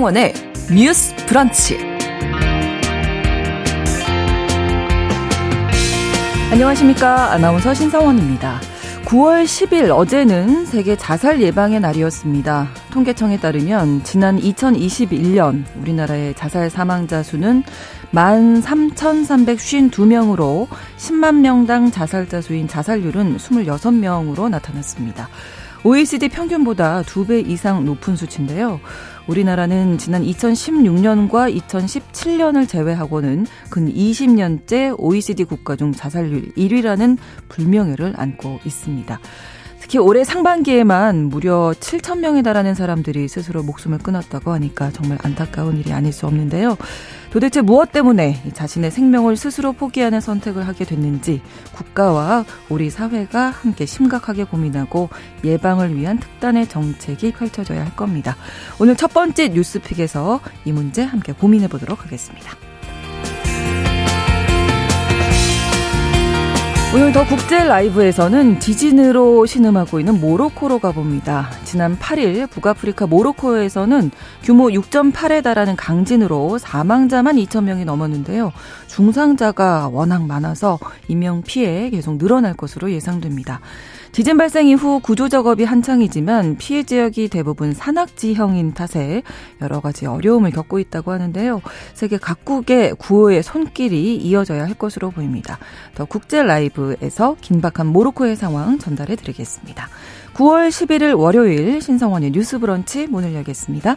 신성원의 뉴스 브런치. 안녕하십니까. 아나운서 신성원입니다. 9월 10일 어제는 세계 자살 예방의 날이었습니다. 통계청에 따르면 지난 2021년 우리나라의 자살 사망자 수는 13,352명으로 10만 명당 자살자 수인 자살률은 26명으로 나타났습니다. OECD 평균보다 2배 이상 높은 수치인데요. 우리나라는 지난 2016년과 2017년을 제외하고는 근 20년째 OECD 국가 중 자살률 1위라는 불명예를 안고 있습니다. 특히 올해 상반기에만 무려 7천 명에 달하는 사람들이 스스로 목숨을 끊었다고 하니까 정말 안타까운 일이 아닐 수 없는데요. 도대체 무엇 때문에 자신의 생명을 스스로 포기하는 선택을 하게 됐는지 국가와 우리 사회가 함께 심각하게 고민하고 예방을 위한 특단의 정책이 펼쳐져야 할 겁니다. 오늘 첫 번째 뉴스픽에서 이 문제 함께 고민해 보도록 하겠습니다. 오늘 더 국제 라이브에서는 지진으로 신음하고 있는 모로코로 가봅니다. 지난 8일 북아프리카 모로코에서는 규모 6.8에 달하는 강진으로 사망자만 2천 명이 넘었는데요. 중상자가 워낙 많아서 인명 피해 계속 늘어날 것으로 예상됩니다. 지진 발생 이후 구조 작업이 한창이지만 피해 지역이 대부분 산악지형인 탓에 여러 가지 어려움을 겪고 있다고 하는데요. 세계 각국의 구호의 손길이 이어져야 할 것으로 보입니다. 더 국제 라이브에서 긴박한 모로코의 상황 전달해 드리겠습니다. 9월 11일 월요일 신성원의 뉴스 브런치 문을 열겠습니다.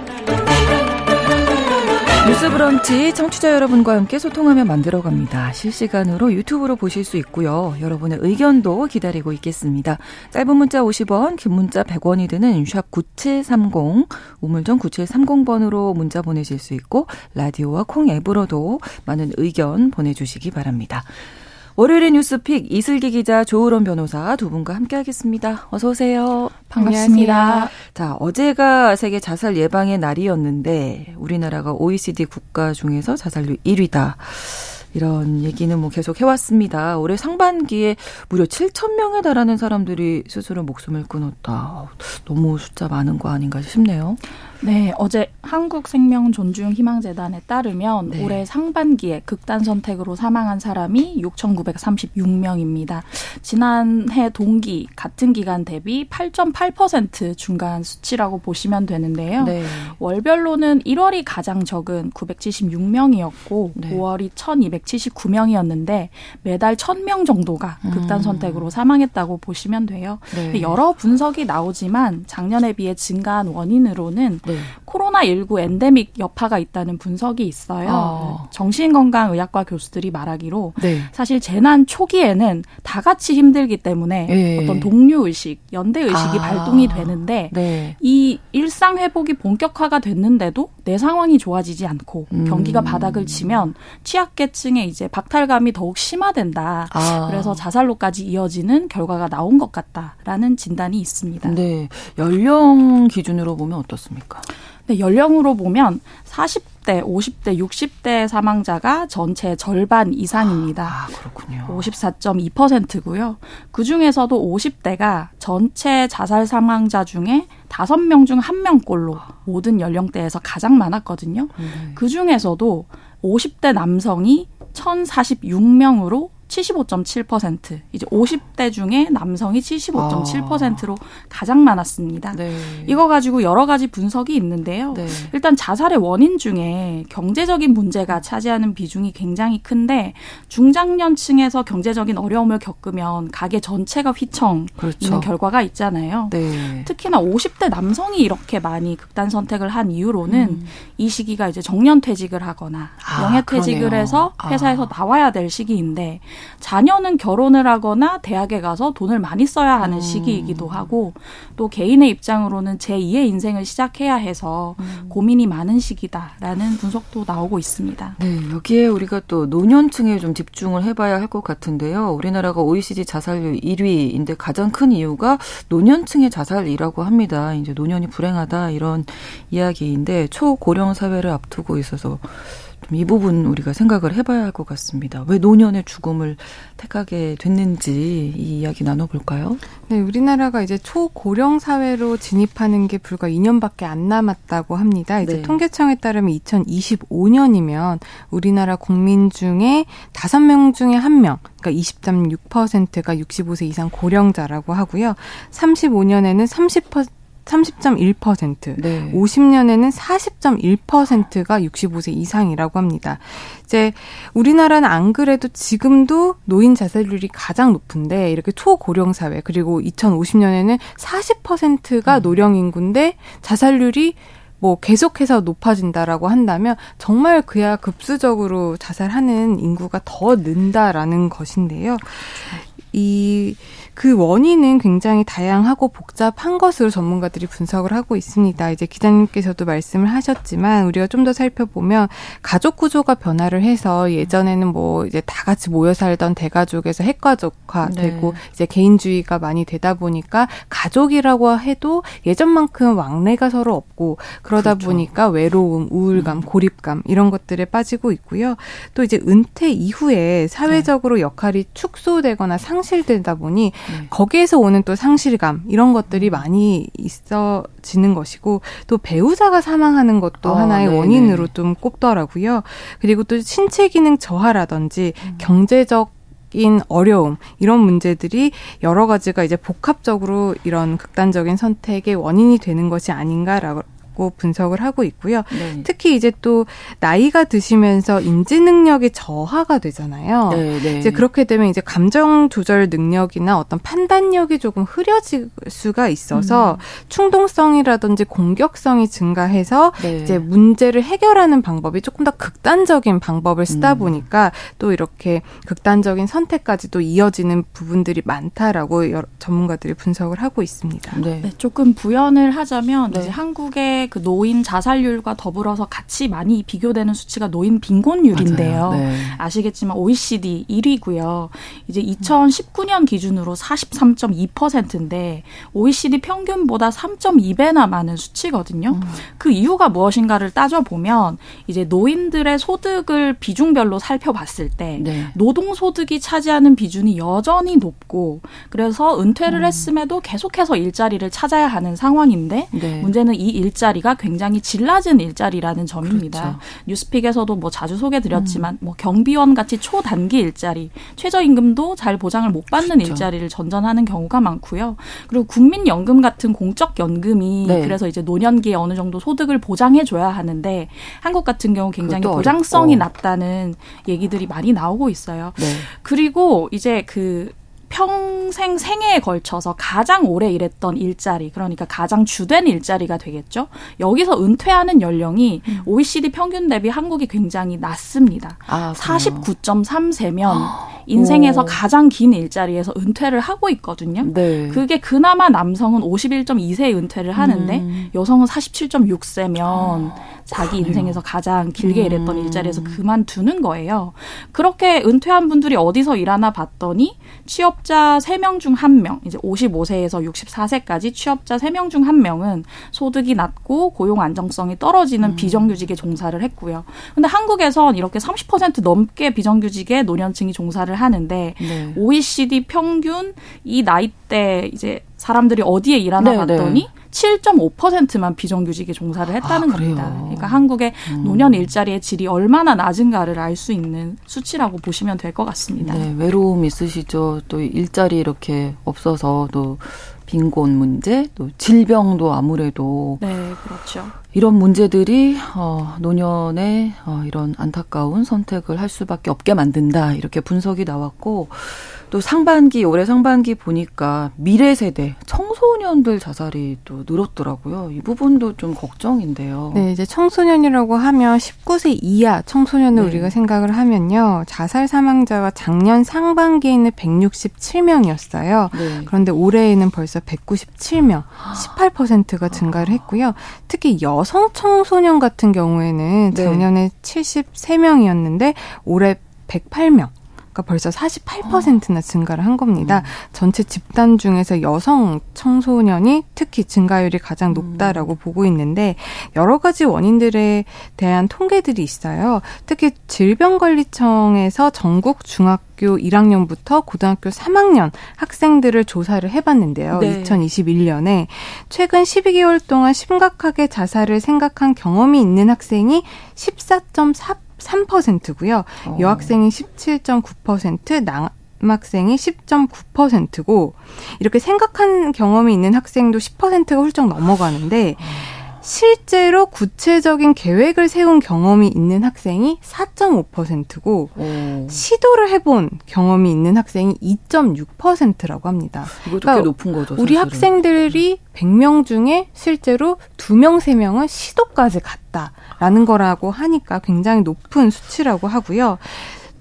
뉴스 브런치 청취자 여러분과 함께 소통하며 만들어갑니다. 실시간으로 유튜브로 보실 수 있고요. 여러분의 의견도 기다리고 있겠습니다. 짧은 문자 50원, 긴 문자 100원이 드는 샵 9730, 우물정 9730번으로 문자 보내실 수 있고 라디오와 콩 앱으로도 많은 의견 보내주시기 바랍니다. 월요일의 뉴스픽 이슬기 기자 조으론 변호사 두 분과 함께하겠습니다. 어서 오세요. 반갑습니다. 자 어제가 세계 자살 예방의 날이었는데 우리나라가 OECD 국가 중에서 자살률 1위다. 이런 얘기는 뭐 계속 해왔습니다. 올해 상반기에 무려 7천 명에 달하는 사람들이 스스로 목숨을 끊었다. 너무 숫자 많은 거 아닌가 싶네요. 네, 어제 한국생명존중희망재단에 따르면 네. 올해 상반기에 극단 선택으로 사망한 사람이 6,936명입니다. 지난해 동기 같은 기간 대비 8.8% 중간 수치라고 보시면 되는데요. 네. 월별로는 1월이 가장 적은 976명이었고 네. 5월이 1,279명이었는데 매달 1,000명 정도가 극단 음. 선택으로 사망했다고 보시면 돼요. 네. 여러 분석이 나오지만 작년에 비해 증가한 원인으로는 네. 코로나19 엔데믹 여파가 있다는 분석이 있어요. 아. 정신건강의학과 교수들이 말하기로 네. 사실 재난 초기에는 다 같이 힘들기 때문에 네. 어떤 동료 의식, 연대 의식이 아. 발동이 되는데 네. 이 일상 회복이 본격화가 됐는데도 내 상황이 좋아지지 않고 음. 경기가 바닥을 치면 취약계층의 이제 박탈감이 더욱 심화된다. 아. 그래서 자살로까지 이어지는 결과가 나온 것 같다라는 진단이 있습니다. 네. 연령 기준으로 보면 어떻습니까? 네, 연령으로 보면 40대, 50대, 60대 사망자가 전체 절반 이상입니다. 아, 그렇군요. 54.2%고요. 그 중에서도 50대가 전체 자살 사망자 중에 5명 중 1명꼴로 모든 연령대에서 가장 많았거든요. 음. 그 중에서도 50대 남성이 1046명으로 75.7% 이제 50대 중에 남성이 75.7%로 아. 가장 많았습니다. 네. 이거 가지고 여러 가지 분석이 있는데요. 네. 일단 자살의 원인 중에 경제적인 문제가 차지하는 비중이 굉장히 큰데 중장년층에서 경제적인 어려움을 겪으면 가게 전체가 휘청 그렇죠. 있는 결과가 있잖아요. 네. 특히나 50대 남성이 이렇게 많이 극단 선택을 한 이유로는 음. 이 시기가 이제 정년 퇴직을 하거나 아, 명예퇴직을 그러네요. 해서 회사에서 아. 나와야 될 시기인데 자녀는 결혼을 하거나 대학에 가서 돈을 많이 써야 하는 음. 시기이기도 하고 또 개인의 입장으로는 제2의 인생을 시작해야 해서 음. 고민이 많은 시기다라는 분석도 나오고 있습니다. 네, 여기에 우리가 또 노년층에 좀 집중을 해봐야 할 것 같은데요. 우리나라가 OECD 자살률 1위인데 가장 큰 이유가 노년층의 자살이라고 합니다. 이제 노년이 불행하다 이런 이야기인데 초고령 사회를 앞두고 있어서 이 부분 우리가 생각을 해봐야 할 것 같습니다. 왜 노년의 죽음을 택하게 됐는지 이 이야기 나눠볼까요? 네, 우리나라가 이제 초고령 사회로 진입하는 게 불과 2년밖에 안 남았다고 합니다. 이제 네. 통계청에 따르면 2025년이면 우리나라 국민 중에 5명 중에 1명, 그러니까 20.6%가 65세 이상 고령자라고 하고요. 35년에는 30% 30.1%, 네. 50년에는 40.1%가 65세 이상이라고 합니다. 이제 우리나라는 안 그래도 지금도 노인 자살률이 가장 높은데 이렇게 초고령 사회 그리고 2050년에는 40%가 음. 노령 인구인데 자살률이 뭐 계속해서 높아진다라고 한다면 정말 그야 급수적으로 자살하는 인구가 더 는다라는 것인데요. 이 그 원인은 굉장히 다양하고 복잡한 것으로 전문가들이 분석을 하고 있습니다. 이제 기자님께서도 말씀을 하셨지만 우리가 좀 더 살펴보면 가족 구조가 변화를 해서 예전에는 뭐 이제 다 같이 모여 살던 대가족에서 핵가족화 되고 네. 이제 개인주의가 많이 되다 보니까 가족이라고 해도 예전만큼 왕래가 서로 없고 그러다 그렇죠. 보니까 외로움, 우울감, 음. 고립감 이런 것들에 빠지고 있고요. 또 이제 은퇴 이후에 사회적으로 네. 역할이 축소되거나 상 실되다 보니 네. 거기에서 오는 또 상실감 이런 것들이 음. 많이 있어지는 것이고 또 배우자가 사망하는 것도 어, 하나의 네네. 원인으로 좀 꼽더라고요. 그리고 또 신체 기능 저하라든지 음. 경제적 인 어려움 이런 문제들이 여러 가지가 이제 복합적으로 이런 극단적인 선택의 원인이 되는 것이 아닌가라고 있다고 분석을 하고 있고요. 네. 특히 이제 또 나이가 드시면서 인지 능력이 저하가 되잖아요. 네, 네. 이제 그렇게 되면 이제 감정 조절 능력이나 어떤 판단력이 조금 흐려질 수가 있어서 음. 충동성이라든지 공격성이 증가해서 네. 이제 문제를 해결하는 방법이 조금 더 극단적인 방법을 쓰다 음. 보니까 또 이렇게 극단적인 선택까지도 이어지는 부분들이 많다라고 여러 전문가들이 분석을 하고 있습니다. 네. 네 조금 부연을 하자면 이제 한국의 그 노인 자살률과 더불어서 같이 많이 비교되는 수치가 노인 빈곤율인데요. 네. 아시겠지만 OECD 1위고요. 이제 2019년 기준으로 43.2%인데 OECD 평균보다 3.2배나 많은 수치거든요. 음. 그 이유가 무엇인가를 따져보면 이제 노인들의 소득을 비중별로 살펴봤을 때 네. 노동 소득이 차지하는 비중이 여전히 높고 그래서 은퇴를 음. 했음에도 계속해서 일자리를 찾아야 하는 상황인데 네. 문제는 이 일자리 일자리가 굉장히 질 낮은 일자리라는 점입니다. 그렇죠. 뉴스픽에서도 뭐 자주 소개드렸지만 음. 뭐 경비원 같이 초단기 일자리, 최저임금도 잘 보장을 못 받는 그렇죠. 일자리를 전전하는 경우가 많고요. 그리고 국민연금 같은 공적 연금이 네. 그래서 이제 노년기에 어느 정도 소득을 보장해 줘야 하는데 한국 같은 경우 굉장히 보장성이. 낮다는 얘기들이 많이 나오고 있어요. 네. 그리고 이제 그 평생 생애에 걸쳐서 가장 오래 일했던 일자리, 그러니까 가장 주된 일자리가 되겠죠. 여기서 은퇴하는 연령이 음. OECD 평균 대비 한국이 굉장히 낮습니다. 아, 49.3세면 인생에서 오. 가장 긴 일자리에서 은퇴를 하고 있거든요. 네. 그게 그나마 남성은 51.2세에 은퇴를 하는데 음. 여성은 47.6세면 아, 자기. 인생에서 가장 길게 음. 일했던 일자리에서 그만두는 거예요. 그렇게 은퇴한 분들이 어디서 일하나 봤더니 취업자 3명 중 1명, 이제 55세에서 64세까지 취업자 3명 중 1명은 소득이 낮고 고용 안정성이 떨어지는 음. 비정규직에 종사를 했고요. 근데 한국에선 이렇게 30% 넘게 비정규직에 노년층이 종사를 하는데 네. OECD 평균 이 나이대 이제 사람들이 어디에 일하나 네, 봤더니 네. 7.5%만 비정규직에 종사를 했다는 아, 겁니다. 그러니까 한국의 음. 노년 일자리의 질이 얼마나 낮은가를 알 수 있는 수치라고 보시면 될 것 같습니다. 네, 외로움 있으시죠. 또 일자리 이렇게 없어서 또 빈곤 문제, 또 질병도 아무래도 네, 그렇죠. 이런 문제들이 어 노년의 어 이런 안타까운 선택을 할 수밖에 없게 만든다. 이렇게 분석이 나왔고 또 상반기 올해 상반기 보니까 미래 세대 청소년들 자살이 또 늘었더라고요. 이 부분도 좀 걱정인데요. 네, 이제 청소년이라고 하면 19세 이하 청소년을 네. 우리가 생각을 하면요. 자살 사망자가 작년 상반기에는 167명이었어요. 네. 그런데 올해에는 벌써 197명, 18%가 증가를 했고요. 특히 여성 청소년 같은 경우에는 네. 작년에 네. 73명이었는데 올해 108명. 그러니까 벌써 48%나 증가를 한 겁니다. 음. 전체 집단 중에서 여성 청소년이 특히 증가율이 가장 높다라고 음. 보고 있는데 여러 가지 원인들에 대한 통계들이 있어요. 특히 질병관리청에서 전국 중학교 1학년부터 고등학교 3학년 학생들을 조사를 해봤는데요. 네. 2021년에 최근 12개월 동안 심각하게 자살을 생각한 경험이 있는 학생이 14.4 3%고요. 어. 여학생이 17.9%, 남 학생이 10.9%고 이렇게 생각한 경험이 있는 학생도 10%가 훌쩍 넘어가는데 실제로 구체적인 계획을 세운 경험이 있는 학생이 4.5%고 오. 시도를 해본 경험이 있는 학생이 2.6%라고 합니다. 이것도 그러니까 꽤 높은 거죠. 우리 학생들이 100명 중에 실제로 2명, 3명은 시도까지 갔다라는 거라고 하니까 굉장히 높은 수치라고 하고요.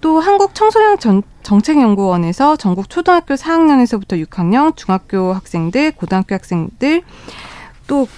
또 한국 청소년 전, 정책연구원에서 전국 초등학교 4학년에서부터 6학년, 중학교 학생들, 고등학교 학생들 또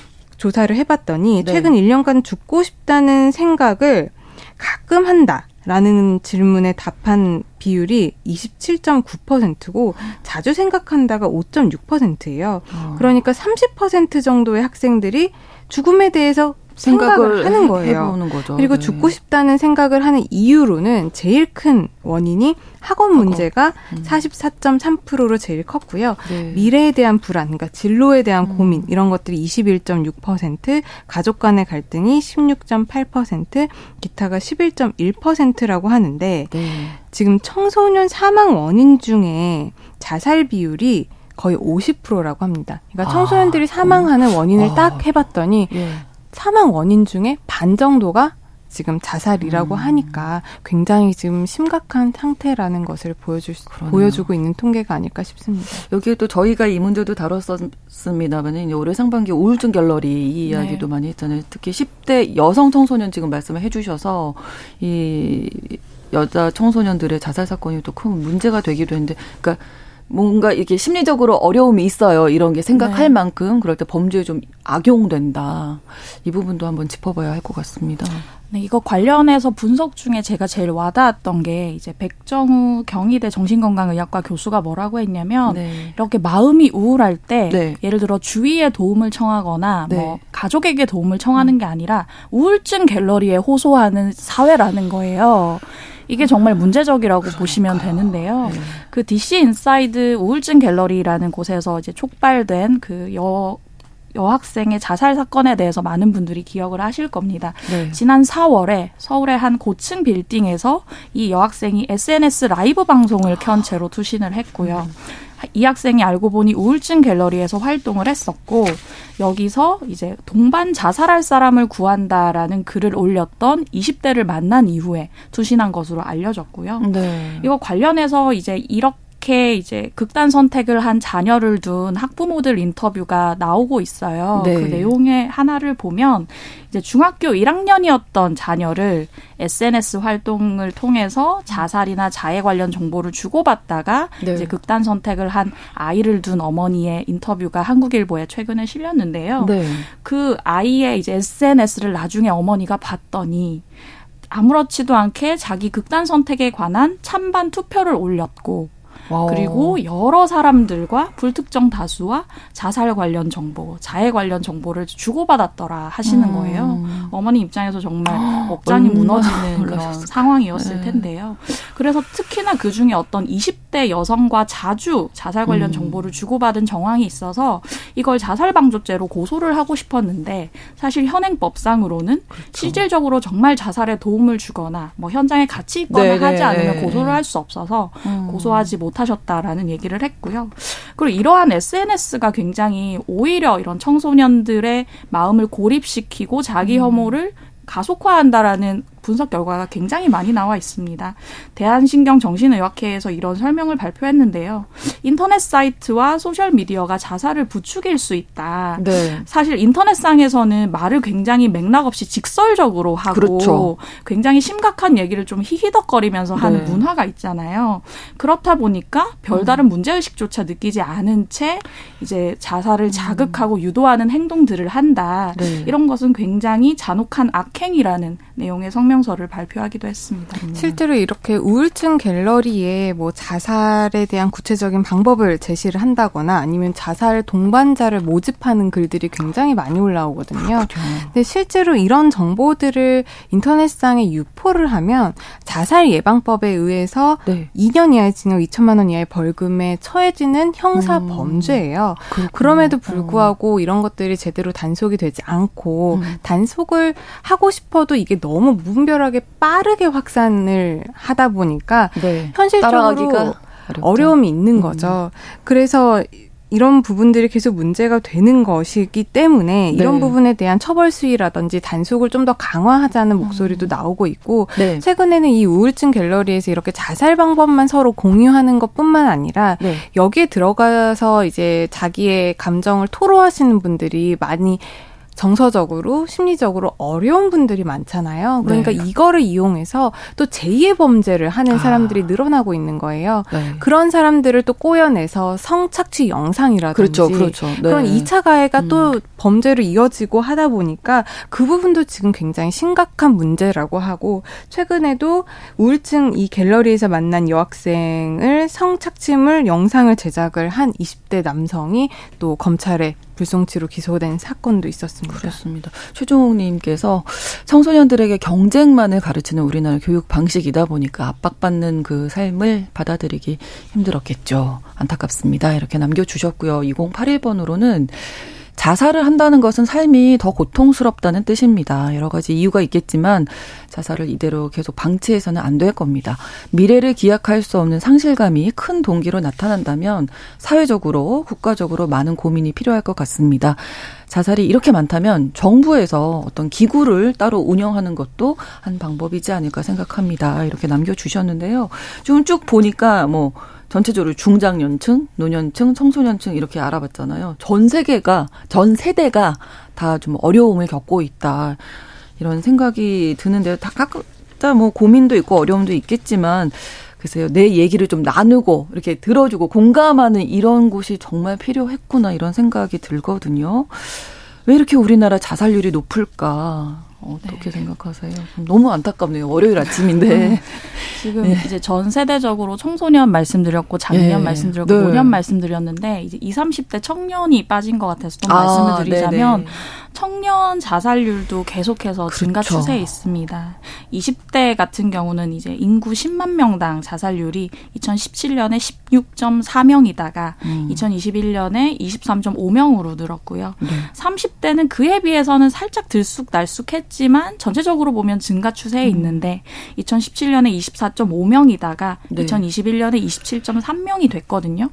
조사를 해봤더니 네. 최근 1년간 죽고 싶다는 생각을 가끔 한다. 라는 질문에 답한 비율이 27.9%고 자주 생각한다가 5.6%예요. 어. 그러니까 30% 정도의 학생들이 죽음에 대해서 생각을, 하는 거예요. 그리고 네. 죽고 싶다는 생각을 하는 이유로는 제일 큰 원인이 학원 문제가 음. 44.3%로 제일 컸고요. 네. 미래에 대한 불안, 그러니까 진로에 대한 음. 고민 이런 것들이 21.6%, 가족 간의 갈등이 16.8%, 기타가 11.1%라고 하는데 네. 지금 청소년 사망 원인 중에 자살 비율이 거의 50%라고 합니다. 그러니까 청소년들이 아, 사망하는 원인을 아, 딱 해봤더니 예. 사망 원인 중에 반 정도가 지금 자살이라고 음. 하니까 굉장히 지금 심각한 상태라는 것을 보여줄 보여주고 있는 통계가 아닐까 싶습니다. 여기에 또 저희가 이 문제도 다뤘었습니다만 올해 상반기 우울증 갤러리 이 이야기도 네. 많이 했잖아요. 특히 10대 여성 청소년 지금 말씀을 해주셔서 이 여자 청소년들의 자살 사건이 또 큰 문제가 되기도 했는데, 그러니까 뭔가 이렇게 심리적으로 어려움이 있어요. 이런 게 생각할 네. 만큼 그럴 때 범죄에 좀 악용된다. 이 부분도 한번 짚어봐야 할 것 같습니다. 네, 이거 관련해서 분석 중에 제가 제일 와닿았던 게 이제 백정우 경희대 정신건강의학과 교수가 뭐라고 했냐면 네. 이렇게 마음이 우울할 때 네. 예를 들어 주위에 도움을 청하거나 네. 뭐 가족에게 도움을 청하는 게 아니라 우울증 갤러리에 호소하는 사회라는 거예요. 이게 정말 문제적이라고 그러니까요. 보시면 되는데요. 네. 그 DC 인사이드 우울증 갤러리라는 곳에서 이제 촉발된 그 여, 여학생의 자살 사건에 대해서 많은 분들이 기억을 하실 겁니다. 네. 지난 4월에 서울의 한 고층 빌딩에서 이 여학생이 SNS 라이브 방송을 켠 채로 투신을 했고요. 음. 이 학생이 알고 보니 우울증 갤러리에서 활동을 했었고 여기서 이제 동반 자살할 사람을 구한다라는 글을 올렸던 20대를 만난 이후에 투신한 것으로 알려졌고요. 네. 이거 관련해서 이제 이렇게 이렇게 이제 극단 선택을 한 자녀를 둔 학부모들 인터뷰가 나오고 있어요. 네. 그 내용의 하나를 보면 이제 중학교 1학년이었던 자녀를 SNS 활동을 통해서 자살이나 자해 관련 정보를 주고받다가 네. 이제 극단 선택을 한 아이를 둔 어머니의 인터뷰가 한국일보에 최근에 실렸는데요. 네. 그 아이의 이제 SNS를 나중에 어머니가 봤더니 아무렇지도 않게 자기 극단 선택에 관한 찬반 투표를 올렸고 와우. 그리고 여러 사람들과 불특정 다수와 자살 관련 정보, 자해 관련 정보를 주고받았더라 하시는 음. 거예요. 어머니 입장에서 정말 억장이 무너지는 그런 상황이었을 네. 텐데요. 그래서 특히나 그 중에 어떤 20대 여성과 자주 자살 관련 음. 정보를 주고받은 정황이 있어서 이걸 자살 방조죄로 고소를 하고 싶었는데 사실 현행법상으로는 그렇죠. 실질적으로 정말 자살에 도움을 주거나 뭐 현장에 같이 있거나 네네. 하지 않으면 고소를 할 수 없어서 음. 고소하지 못 하셨다라는 얘기를 했고요. 그리고 이러한 SNS가 굉장히 오히려 이런 청소년들의 마음을 고립시키고 자기 음. 혐오를 가속화한다라는 분석 결과가 굉장히 많이 나와 있습니다. 대한신경정신의학회에서 이런 설명을 발표했는데요. 인터넷 사이트와 소셜 미디어가 자살을 부추길 수 있다. 네. 사실 인터넷상에서는 말을 굉장히 맥락 없이 직설적으로 하고 그렇죠. 굉장히 심각한 얘기를 좀 히히덕거리면서 하는 네. 문화가 있잖아요. 그렇다 보니까 별다른 음. 문제의식조차 느끼지 않은 채 이제 자살을 음. 자극하고 유도하는 행동들을 한다. 네. 이런 것은 굉장히 잔혹한 악행이라는 내용의 성명 서를 발표하기도 했습니다. 음. 실제로 이렇게 우울증 갤러리에 뭐 자살에 대한 구체적인 방법을 제시를 한다거나 아니면 자살 동반자를 모집하는 글들이 굉장히 많이 올라오거든요. 그렇죠. 근데 실제로 이런 정보들을 인터넷상에 유포를 하면 자살 예방법에 의해서 네. 2년 이하의 징역 2천만 원 이하의 벌금에 처해지는 형사 음. 범죄예요. 그 그럼에도 불구하고 음. 이런 것들이 제대로 단속이 되지 않고 음. 단속을 하고 싶어도 이게 너무 무 분별하게 빠르게 확산을 하다 보니까 네. 현실적으로 어려움이 있는 음. 거죠. 음. 그래서 이런 부분들이 계속 문제가 되는 것이기 때문에 이런 네. 부분에 대한 처벌 수위라든지 단속을 좀 더 강화하자는 목소리도 음. 나오고 있고 네. 최근에는 이 우울증 갤러리에서 이렇게 자살 방법만 서로 공유하는 것뿐만 아니라 네. 여기에 들어가서 이제 자기의 감정을 토로하시는 분들이 많이 정서적으로 심리적으로 어려운 분들이 많잖아요. 그러니까 네. 이거를 이용해서 또 제2의 범죄를 하는 아. 사람들이 아. 늘어나고 있는 거예요. 네. 그런 사람들을 또 꼬여내서 성착취 영상이라든지 그렇죠, 그렇죠. 네. 그런 2차 가해가 음. 또 범죄로 이어지고 하다 보니까 그 부분도 지금 굉장히 심각한 문제라고 하고 최근에도 우울증 이 갤러리에서 만난 여학생을 성착취물 영상을 제작을 한 20대 남성이 또 검찰에 불송치로 기소된 사건도 있었습니다. 그렇습니다. 최종욱님께서 청소년들에게 경쟁만을 가르치는 우리나라 교육 방식이다 보니까 압박받는 그 삶을 받아들이기 힘들었겠죠. 안타깝습니다. 이렇게 남겨주셨고요. 2081번으로는 자살을 한다는 것은 삶이 더 고통스럽다는 뜻입니다. 여러 가지 이유가 있겠지만 자살을 이대로 계속 방치해서는 안 될 겁니다. 미래를 기약할 수 없는 상실감이 큰 동기로 나타난다면 사회적으로 국가적으로 많은 고민이 필요할 것 같습니다. 자살이 이렇게 많다면 정부에서 어떤 기구를 따로 운영하는 것도 한 방법이지 않을까 생각합니다. 이렇게 남겨주셨는데요. 지금 쭉 보니까 뭐 전체적으로 중장년층, 노년층, 청소년층 이렇게 알아봤잖아요. 전 세계가 전 세대가 다 좀 어려움을 겪고 있다. 이런 생각이 드는데요. 다 각자 뭐 고민도 있고 어려움도 있겠지만 글쎄요. 내 얘기를 좀 나누고 이렇게 들어주고 공감하는 이런 곳이 정말 필요했구나 이런 생각이 들거든요. 왜 이렇게 우리나라 자살률이 높을까? 어떻게 네. 생각하세요? 너무 안타깝네요. 월요일 아침인데. 지금 네. 이제 전 세대적으로 청소년 말씀드렸고 작년 네. 말씀드렸고 네. 5년 말씀드렸는데 이제 20, 30대 청년이 빠진 것 같아서 좀 아, 말씀을 드리자면 네네. 청년 자살률도 계속해서 그렇죠. 증가 추세에 있습니다. 20대 같은 경우는 이제 인구 10만 명당 자살률이 2017년에 16.4명이다가 음. 2021년에 23.5명으로 늘었고요. 네. 30대는 그에 비해서는 살짝 들쑥날쑥했 지만 전체적으로 보면 증가 추세에 음. 있는데 2017년에 24.5명이다가 네. 2021년에 27.3명이 됐거든요.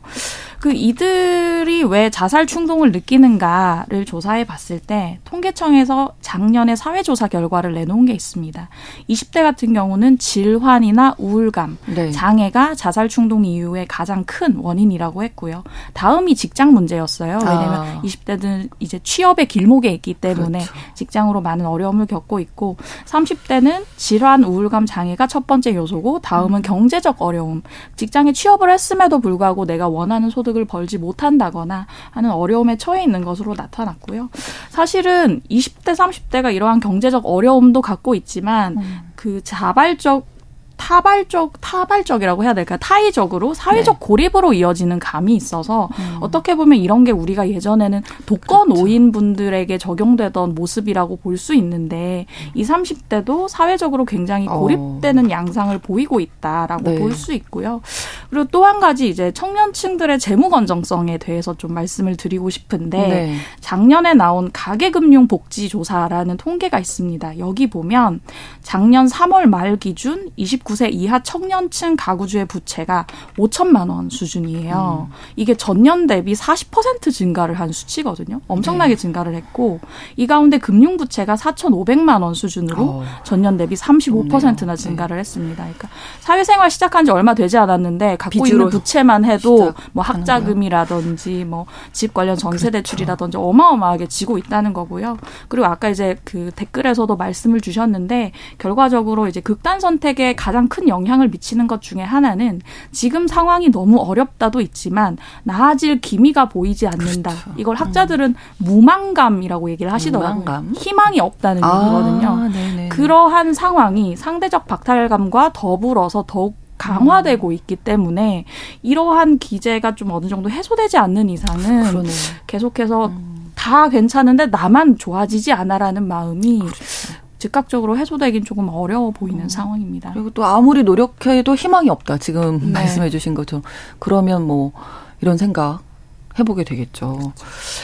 그 이들이 왜 자살 충동을 느끼는가를 조사해 봤을 때 통계청에서 작년에 사회조사 결과를 내놓은 게 있습니다. 20대 같은 경우는 질환이나 우울감, 네. 장애가 자살 충동 이후에 가장 큰 원인이라고 했고요. 다음이 직장 문제였어요. 왜냐하면 아. 20대는 이제 취업의 길목에 있기 때문에 그렇죠. 직장으로 많은 어려움을 겪고 있고 30대는 질환, 우울감, 장애가 첫 번째 요소고 다음은 음. 경제적 어려움. 직장에 취업을 했음에도 불구하고 내가 원하는 소득 소득을 벌지 못한다거나 하는 어려움에 처해 있는 것으로 나타났고요. 사실은 20대, 30대가 이러한 경제적 어려움도 갖고 있지만 음. 그 자발적 타발적 타발적이라고 해야 될까 타의적으로 사회적 네. 고립으로 이어지는 감이 있어서 음. 어떻게 보면 이런 게 우리가 예전에는 독거 그렇죠. 노인 분들에게 적용되던 모습이라고 볼 수 있는데 이 30대도 사회적으로 굉장히 어. 고립되는 어. 양상을 보이고 있다라고 네. 볼수 있고요. 그리고 또 한 가지 이제 청년층들의 재무 건정성에 대해서 좀 말씀을 드리고 싶은데 네. 작년에 나온 가계금융복지조사라는 통계가 있습니다. 여기 보면 작년 3월 말 기준 29세 이하 청년층 가구주의 부채가 5천만 원 수준이에요. 음. 이게 전년 대비 40% 증가를 한 수치거든요. 엄청나게 네. 증가를 했고 이 가운데 금융 부채가 4,500만 원 수준으로 어. 전년 대비 35%나 증가를 했습니다. 그러니까 사회생활 시작한 지 얼마 되지 않았는데 갖고 있는 부채만 해도 뭐 학자금이라든지 뭐 집 관련 전세 대출이라든지 그렇죠. 어마어마하게 지고 있다는 거고요. 그리고 아까 이제 그 댓글에서도 말씀을 주셨는데 결과적으로 이제 극단 선택에 가장 큰 영향을 미치는 것 중에 하나는 지금 상황이 너무 어렵다도 있지만 나아질 기미가 보이지 않는다. 그렇죠. 이걸 학자들은 음. 무망감이라고 얘기를 하시더라고요. 무망감? 희망이 없다는 아, 얘기거든요. 그러한 상황이 상대적 박탈감과 더불어서 더욱 강화되고 음. 있기 때문에 이러한 기제가 좀 어느 정도 해소되지 않는 이상은 그러네. 계속해서 음. 다 괜찮은데 나만 좋아지지 않아라는 마음이 그렇죠. 즉각적으로 해소되긴 조금 어려워 보이는 음. 상황입니다. 그리고 또 아무리 노력해도 희망이 없다. 지금 네. 말씀해 주신 것처럼 그러면 뭐 이런 생각 해보게 되겠죠.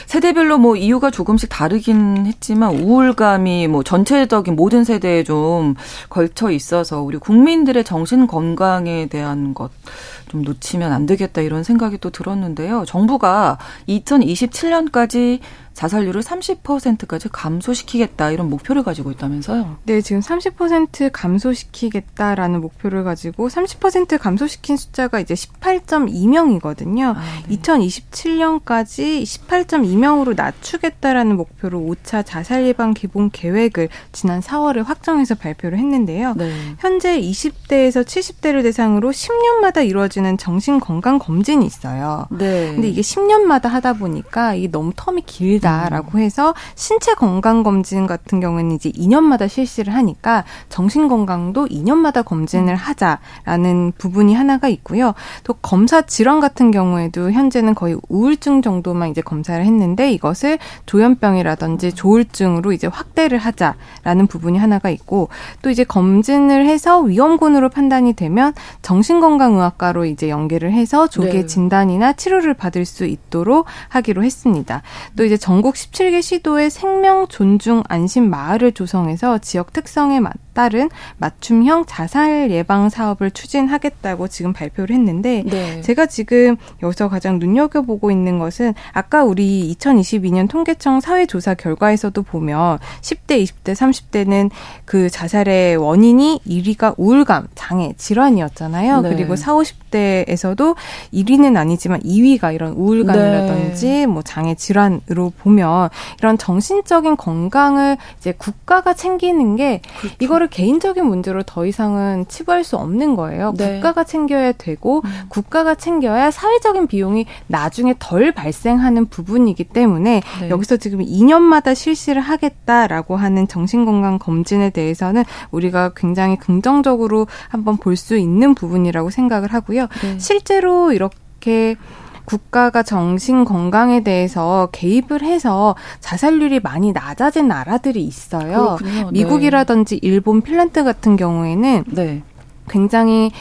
세대별로 뭐 이유가 조금씩 다르긴 했지만 우울감이 뭐 전체적인 모든 세대에 좀 걸쳐 있어서 우리 국민들의 정신 건강에 대한 것 좀 놓치면 안 되겠다 이런 생각이 또 들었는데요. 정부가 2027년까지 자살률을 30%까지 감소시키겠다 이런 목표를 가지고 있다면서요? 네, 지금 30% 감소시키겠다라는 목표를 가지고 30% 감소시킨 숫자가 이제 18.2명이거든요. 아, 네. 2027년까지 18.2명으로 낮추겠다라는 목표로 5차 자살 예방 기본 계획을 지난 4월에 확정해서 발표를 했는데요. 네. 현재 20대에서 70대를 대상으로 10년마다 이루어지는 정신 건강 검진이 있어요. 네. 근데 이게 10년마다 하다 보니까 이게 너무 텀이 길다 있다라고 해서 신체 건강 검진 같은 경우는 이제 2년마다 실시를 하니까 정신 건강도 2년마다 검진을 하자라는 부분이 하나가 있고요. 또 검사 질환 같은 경우에도 현재는 거의 우울증 정도만 이제 검사를 했는데 이것을 조현병이라든지 조울증으로 이제 확대를 하자라는 부분이 하나가 있고 또 이제 검진을 해서 위험군으로 판단이 되면 정신건강의학과로 이제 연계를 해서 조기 네. 진단이나 치료를 받을 수 있도록 하기로 했습니다. 또 이제 정 전국 17개 시도의 생명 존중 안심 마을을 조성해서 지역 특성에 맞 따른 맞춤형 자살 예방 사업을 추진하겠다고 지금 발표를 했는데 네. 제가 지금 여기서 가장 눈여겨보고 있는 것은 아까 우리 2022년 통계청 사회조사 결과에서도 보면 10대, 20대, 30대는 그 자살의 원인이 1위가 우울감, 장애, 질환이었잖아요. 네. 그리고 4, 50대에서도 1위는 아니지만 2위가 이런 우울감이라든지 네. 뭐 장애 질환으로 보면 이런 정신적인 건강을 이제 국가가 챙기는 게 그렇죠. 이거를 이거를 개인적인 문제로 더 이상은 치부할 수 없는 거예요. 네. 국가가 챙겨야 되고 음. 국가가 챙겨야 사회적인 비용이 나중에 덜 발생하는 부분이기 때문에 네. 여기서 지금 2년마다 실시를 하겠다라고 하는 정신건강 검진에 대해서는 우리가 굉장히 긍정적으로 한번 볼 수 있는 부분이라고 생각을 하고요. 네. 실제로 이렇게 국가가 정신 건강에 대해서 개입을 해서 자살률이 많이 낮아진 나라들이 있어요. 그렇군요. 미국이라든지 일본, 핀란드 같은 경우에는 네. 굉장히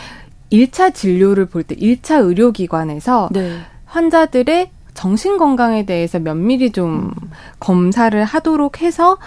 1차 진료를 볼 때 1차 의료기관에서 네. 환자들의 정신 건강에 대해서 면밀히 좀 음. 검사를 하도록 해서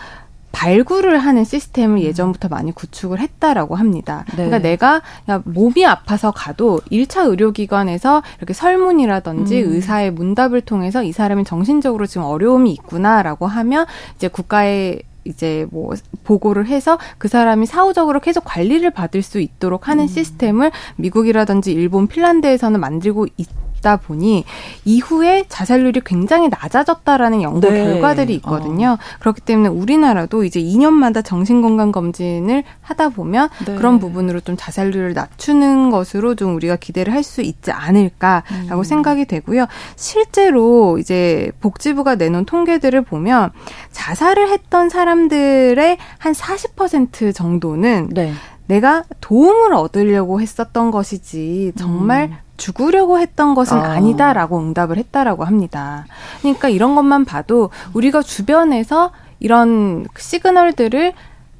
발굴을 하는 시스템을 예전부터 많이 구축을 했다라고 합니다. 네. 그러니까 내가 몸이 아파서 가도 1차 의료기관에서 이렇게 설문이라든지 음. 의사의 문답을 통해서 이 사람이 정신적으로 지금 어려움이 있구나라고 하면 이제 국가의 이제 뭐 보고를 해서 그 사람이 사후적으로 계속 관리를 받을 수 있도록 하는 음. 시스템을 미국이라든지 일본, 핀란드에서는 만들고 있 있다 보니 이후에 자살률이 굉장히 낮아졌다라는 연구 네. 결과들이 있거든요. 어. 그렇기 때문에 우리나라도 이제 2년마다 정신건강 검진을 하다 보면 네. 그런 부분으로 좀 자살률을 낮추는 것으로 좀 우리가 기대를 할 수 있지 않을까라고 음. 생각이 되고요. 실제로 이제 복지부가 내놓은 통계들을 보면 자살을 했던 사람들의 한 40% 정도는 네. 내가 도움을 얻으려고 했었던 것이지 정말 음. 죽으려고 했던 것은 아. 아니다라고 응답을 했다라고 합니다. 그러니까 이런 것만 봐도 우리가 주변에서 이런 시그널들을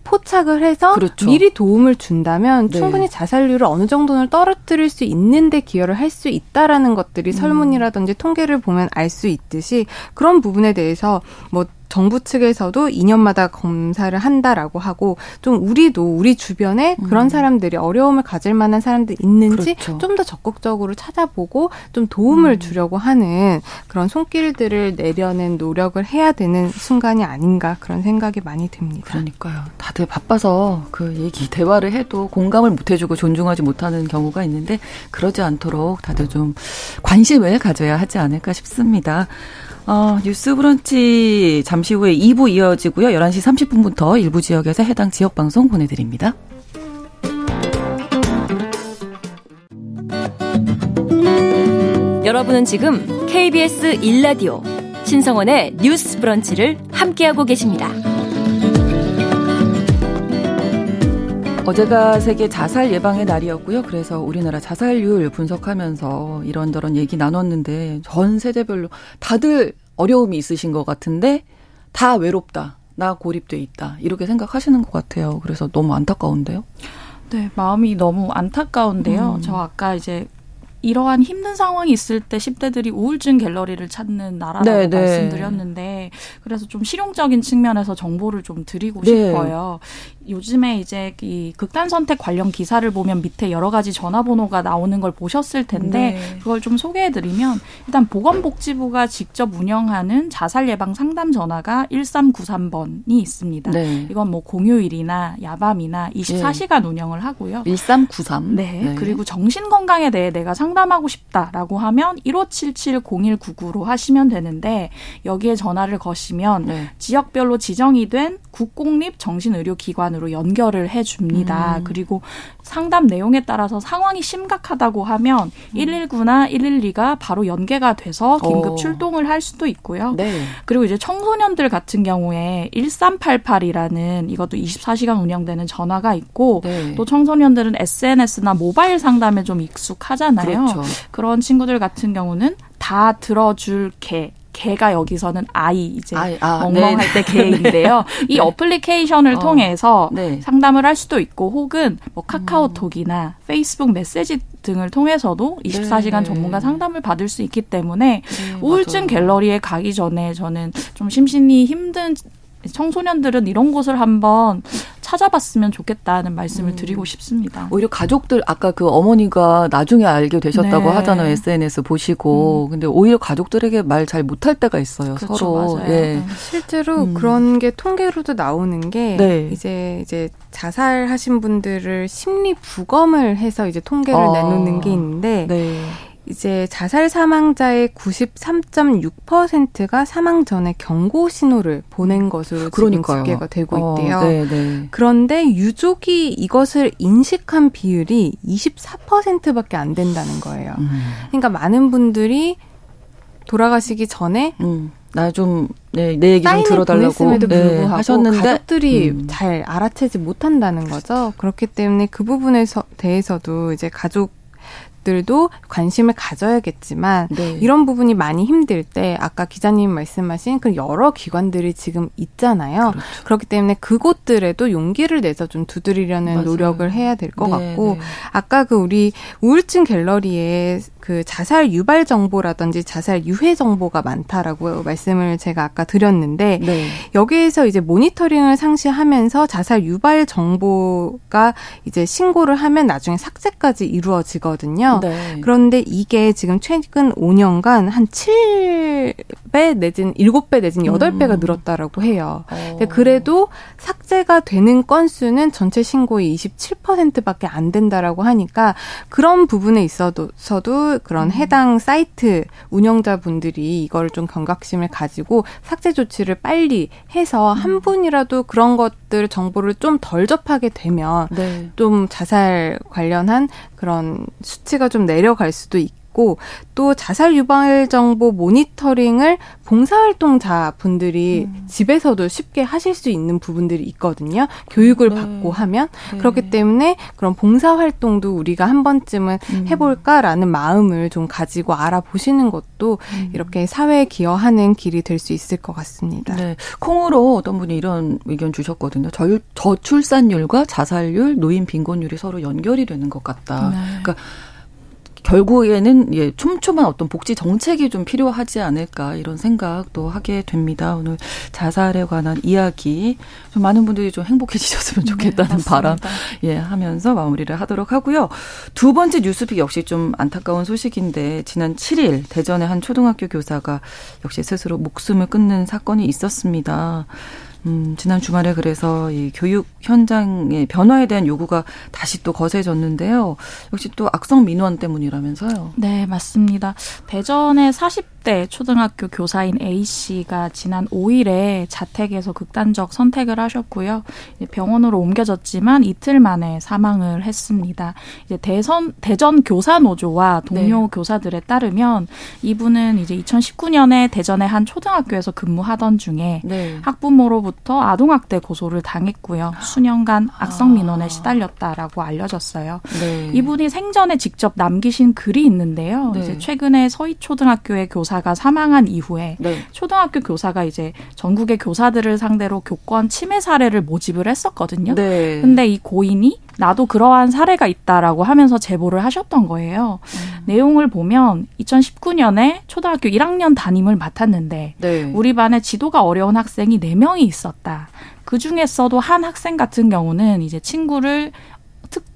포착을 해서 그렇죠. 미리 도움을 준다면 네. 충분히 자살률을 어느 정도는 떨어뜨릴 수 있는데 기여를 할 수 있다라는 것들이 음. 설문이라든지 통계를 보면 알 수 있듯이 그런 부분에 대해서 뭐 정부 측에서도 2년마다 검사를 한다라고 하고 좀 우리도 우리 주변에 그런 음. 사람들이 어려움을 가질 만한 사람들 있는지 그렇죠. 좀더 적극적으로 찾아보고 좀 도움을 음. 주려고 하는 그런 손길들을 내려는 노력을 해야 되는 순간이 아닌가 그런 생각이 많이 듭니다. 그러니까요. 다들 바빠서 그 얘기 대화를 해도 공감을 못 해주고 존중하지 못하는 경우가 있는데 그러지 않도록 다들 좀 관심을 가져야 하지 않을까 싶습니다. 어, 뉴스 브런치 잠시 후에 2부 이어지고요. 11시 30분부터 일부 지역에서 해당 지역 방송 보내드립니다. 여러분은 지금 KBS 1라디오 신성원의 뉴스 브런치를 함께하고 계십니다. 어제가 세계 자살 예방의 날이었고요. 그래서 우리나라 자살률 분석하면서 이런저런 얘기 나눴는데 전 세대별로 다들 어려움이 있으신 것 같은데 다 외롭다. 나 고립돼 있다. 이렇게 생각하시는 것 같아요. 그래서 너무 안타까운데요. 네, 마음이 너무 안타까운데요. 음. 저 아까 이제 이러한 힘든 상황이 있을 때 10대들이 우울증 갤러리를 찾는 나라라고 네, 네. 말씀드렸는데 그래서 좀 실용적인 측면에서 정보를 좀 드리고 네. 싶어요. 요즘에 이제 이 극단 선택 관련 기사를 보면 밑에 여러 가지 전화번호가 나오는 걸 보셨을 텐데 네. 그걸 좀 소개해 드리면 일단 보건복지부가 직접 운영하는 자살 예방 상담 전화가 1393번이 있습니다. 네. 이건 뭐 공휴일이나 야밤이나 24시간 네. 운영을 하고요. 1393. 네. 네. 그리고 정신 건강에 대해 내가 상담 하고 싶다라고 하면 1577-0199로 하시면 되는데 여기에 전화를 거시면 네. 지역별로 지정이 된 국공립 정신의료기관으로 연결을 해줍니다. 음. 그리고 상담 내용에 따라서 상황이 심각하다고 하면 음. 119나 112가 바로 연계가 돼서 긴급 오. 출동을 할 수도 있고요. 네. 그리고 이제 청소년들 같은 경우에 1388이라는 이것도 24시간 운영되는 전화가 있고 네. 또 청소년들은 SNS나 모바일 상담에 좀 익숙하잖아요. 그렇죠. 그런 친구들 같은 경우는 다 들어줄 개 개가 여기서는 아이 이제 아이, 아, 멍멍할 네. 때 개인데요. 네. 이 어플리케이션을 어, 통해서 네. 상담을 할 수도 있고 혹은 뭐 카카오톡이나 음. 페이스북 메시지 등을 통해서도 24시간 전문가 상담을 받을 수 있기 때문에 네, 우울증 맞아요. 갤러리에 가기 전에 저는 좀 심신이 힘든 청소년들은 이런 곳을 한번 찾아봤으면 좋겠다는 말씀을 음. 드리고 싶습니다. 오히려 가족들 아까 그 어머니가 나중에 알게 되셨다고 네. 하잖아요. SNS 보시고. 음. 근데 오히려 가족들에게 말 잘 못할 때가 있어요. 그렇죠, 서로. 맞아요. 예. 네. 실제로 음. 그런 게 통계로도 나오는 게 네. 이제 이제 자살하신 분들을 심리 부검을 해서 이제 통계를 아. 내놓는 게 있는데 네. 이제 자살 사망자의 93.6%가 사망 전에 경고 신호를 보낸 것으로 그러니까요. 지금 집계가 되고 어, 있대요. 어, 그런데 유족이 이것을 인식한 비율이 24%밖에 안 된다는 거예요. 음. 그러니까 많은 분들이 돌아가시기 전에 음. 나좀 네, 내 얘기 좀 들어달라고 네, 하셨는데 가족들이 음. 잘 알아채지 못한다는 거죠. 그렇기 때문에 그 부분에서 대해서도 이제 가족 들도 관심을 가져야겠지만 네. 이런 부분이 많이 힘들 때 아까 기자님 말씀하신 그 여러 기관들이 지금 있잖아요. 그렇죠. 그렇기 때문에 그곳들에도 용기를 내서 좀 두드리려는 맞아요. 노력을 해야 될것 네, 같고 네. 아까 그 우리 우울증 갤러리에 그 자살 유발 정보라든지 자살 유해 정보가 많다라고 말씀을 제가 아까 드렸는데 네. 여기에서 이제 모니터링을 상시하면서 자살 유발 정보가 이제 신고를 하면 나중에 삭제까지 이루어지거든요. 네. 그런데 이게 지금 최근 5년간 한 7배 내지는 7배 내지는 8배가 음. 늘었다라고 해요. 어. 그래도 삭제가 되는 건수는 전체 신고의 27%밖에 안 된다라고 하니까 그런 부분에 있어서도 그런 음. 해당 사이트 운영자분들이 이걸 좀 경각심을 가지고 삭제 조치를 빨리 해서 음. 한 분이라도 그런 것들 정보를 좀 덜 접하게 되면 네. 좀 자살 관련한 그런 수치가 좀 내려갈 수도 있고 있고 또 자살 유발 정보 모니터링을 봉사활동자 분들이 음. 집에서도 쉽게 하실 수 있는 부분들이 있거든요. 교육을 네. 받고 하면 네. 그렇기 때문에 그런 봉사활동도 우리가 한 번쯤은 음. 해볼까라는 마음을 좀 가지고 알아보시는 것도 음. 이렇게 사회에 기여하는 길이 될 수 있을 것 같습니다. 네. 콩으로 어떤 분이 이런 의견 주셨거든요. 저, 저출산율과 자살률, 노인 빈곤율이 서로 연결이 되는 것 같다. 네. 그러니까 결국에는 예, 촘촘한 어떤 복지 정책이 좀 필요하지 않을까 이런 생각도 하게 됩니다. 오늘 자살에 관한 이야기 좀 많은 분들이 좀 행복해지셨으면 네, 좋겠다는 네, 바람 예 하면서 마무리를 하도록 하고요. 두 번째 뉴스픽 역시 좀 안타까운 소식인데 지난 7일 대전의 한 초등학교 교사가 역시 스스로 목숨을 끊는 사건이 있었습니다. 음, 지난 주말에 그래서 이 교육 현장의 변화에 대한 요구가 다시 또 거세졌는데요. 역시 또 악성 민원 때문이라면서요. 네, 맞습니다. 대전의 40 대 초등학교 교사인 A 씨가 지난 5일에 자택에서 극단적 선택을 하셨고요. 병원으로 옮겨졌지만 이틀 만에 사망을 했습니다. 이제 대선 대전 교사 노조와 동료 네. 교사들에 따르면 이분은 이제 2019년에 대전의 한 초등학교에서 근무하던 중에 네. 학부모로부터 아동학대 고소를 당했고요. 수년간 악성 민원에 아. 시달렸다라고 알려졌어요. 네. 이분이 생전에 직접 남기신 글이 있는데요. 네. 이제 최근에 서희초등학교의 교사 가 사망한 이후에 네. 초등학교 교사가 이제 전국의 교사들을 상대로 교권 침해 사례를 모집을 했었거든요. 네. 근데 이 고인이 나도 그러한 사례가 있다라고 하면서 제보를 하셨던 거예요. 음. 내용을 보면 2019년에 초등학교 1학년 담임을 맡았는데 네. 우리 반에 지도가 어려운 학생이 4명이 있었다. 그 중에서도 한 학생 같은 경우는 이제 친구를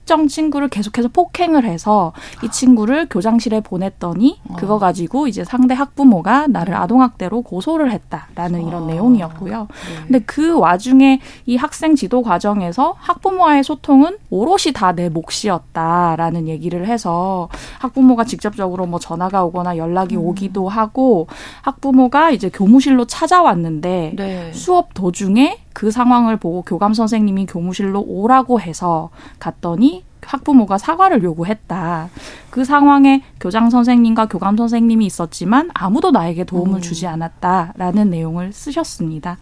특정 친구를 계속해서 폭행을 해서 이 친구를 교장실에 보냈더니 어. 그거 가지고 이제 상대 학부모가 나를 아동학대로 고소를 했다라는 이런 어. 내용이었고요. 네. 근데 그 와중에 이 학생 지도 과정에서 학부모와의 소통은 오롯이 다 내 몫이었다라는 얘기를 해서 학부모가 직접적으로 뭐 전화가 오거나 연락이 음. 오기도 하고 학부모가 이제 교무실로 찾아왔는데 네. 수업 도중에 그 상황을 보고 교감 선생님이 교무실로 오라고 해서 갔더니 학부모가 사과를 요구했다. 그 상황에 교장 선생님과 교감 선생님이 있었지만 아무도 나에게 도움을 음. 주지 않았다라는 내용을 쓰셨습니다.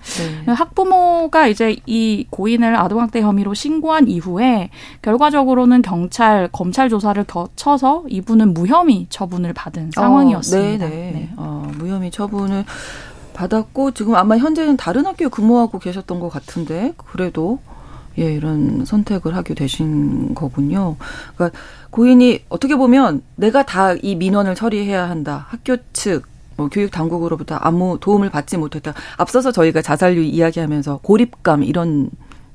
네. 학부모가 이제 이 고인을 아동학대 혐의로 신고한 이후에 결과적으로는 경찰 검찰 조사를 거쳐서 이분은 무혐의 처분을 받은 어, 상황이었습니다. 어, 네네. 네. 어, 무혐의 처분을 받았고 지금 아마 현재는 다른 학교에 근무하고 계셨던 것 같은데 그래도 예, 이런 선택을 하게 되신 거군요. 그러니까 고인이 어떻게 보면 내가 다 이 민원을 처리해야 한다. 학교 측, 뭐 교육 당국으로부터 아무 도움을 받지 못했다. 앞서서 저희가 자살률 이야기하면서 고립감 이런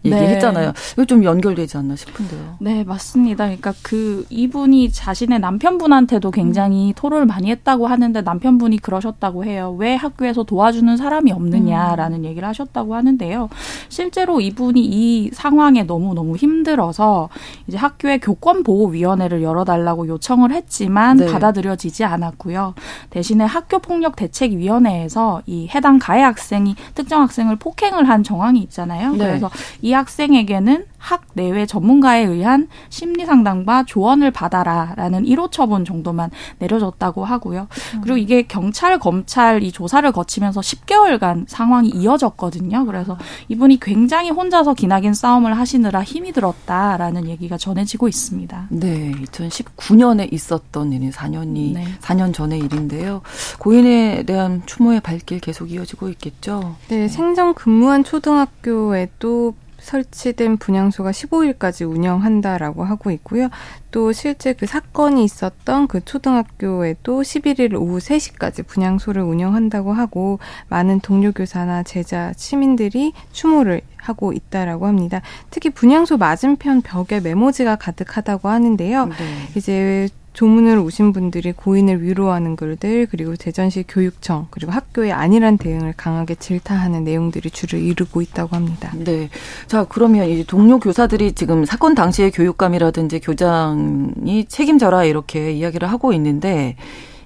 얘기했잖아요. 네. 이거 좀 연결되지 않나 싶은데요. 네, 맞습니다. 그러니까 그 이분이 자신의 남편분한테도 굉장히 음. 토론을 많이 했다고 하는데 남편분이 그러셨다고 해요. 왜 학교에서 도와주는 사람이 없느냐라는 음. 얘기를 하셨다고 하는데요. 실제로 이분이 이 상황에 너무 너무 힘들어서 이제 학교에 교권보호위원회를 열어달라고 요청을 했지만 네. 받아들여지지 않았고요. 대신에 학교폭력대책위원회에서 이 해당 가해 학생이 특정 학생을 폭행을 한 정황이 있잖아요. 네. 그래서 이 학생에게는 학 내외 전문가에 의한 심리 상담과 조언을 받아라라는 1호 처분 정도만 내려졌다고 하고요. 음. 그리고 이게 경찰 검찰 이 조사를 거치면서 10개월간 상황이 이어졌거든요. 그래서 이분이 굉장히 혼자서 기나긴 싸움을 하시느라 힘이 들었다라는 얘기가 전해지고 있습니다. 네, 2019년에 있었던 일이 4년이 네. 4년 전의 일인데요. 고인에 대한 추모의 발길 계속 이어지고 있겠죠. 네, 생전 근무한 초등학교에도 설치된 분향소가 15일까지 운영한다라고 하고 있고요. 또 실제 그 사건이 있었던 그 초등학교에도 11일 오후 3시까지 분향소를 운영한다고 하고 많은 동료 교사나 제자, 시민들이 추모를 하고 있다라고 합니다. 특히 분향소 맞은편 벽에 메모지가 가득하다고 하는데요. 네. 이제 조문을 오신 분들이 고인을 위로하는 글들 그리고 대전시 교육청 그리고 학교의 안일한 대응을 강하게 질타하는 내용들이 주를 이루고 있다고 합니다. 네. 자 그러면 이제 동료 교사들이 지금 사건 당시의 교육감이라든지 교장이 책임져라 이렇게 이야기를 하고 있는데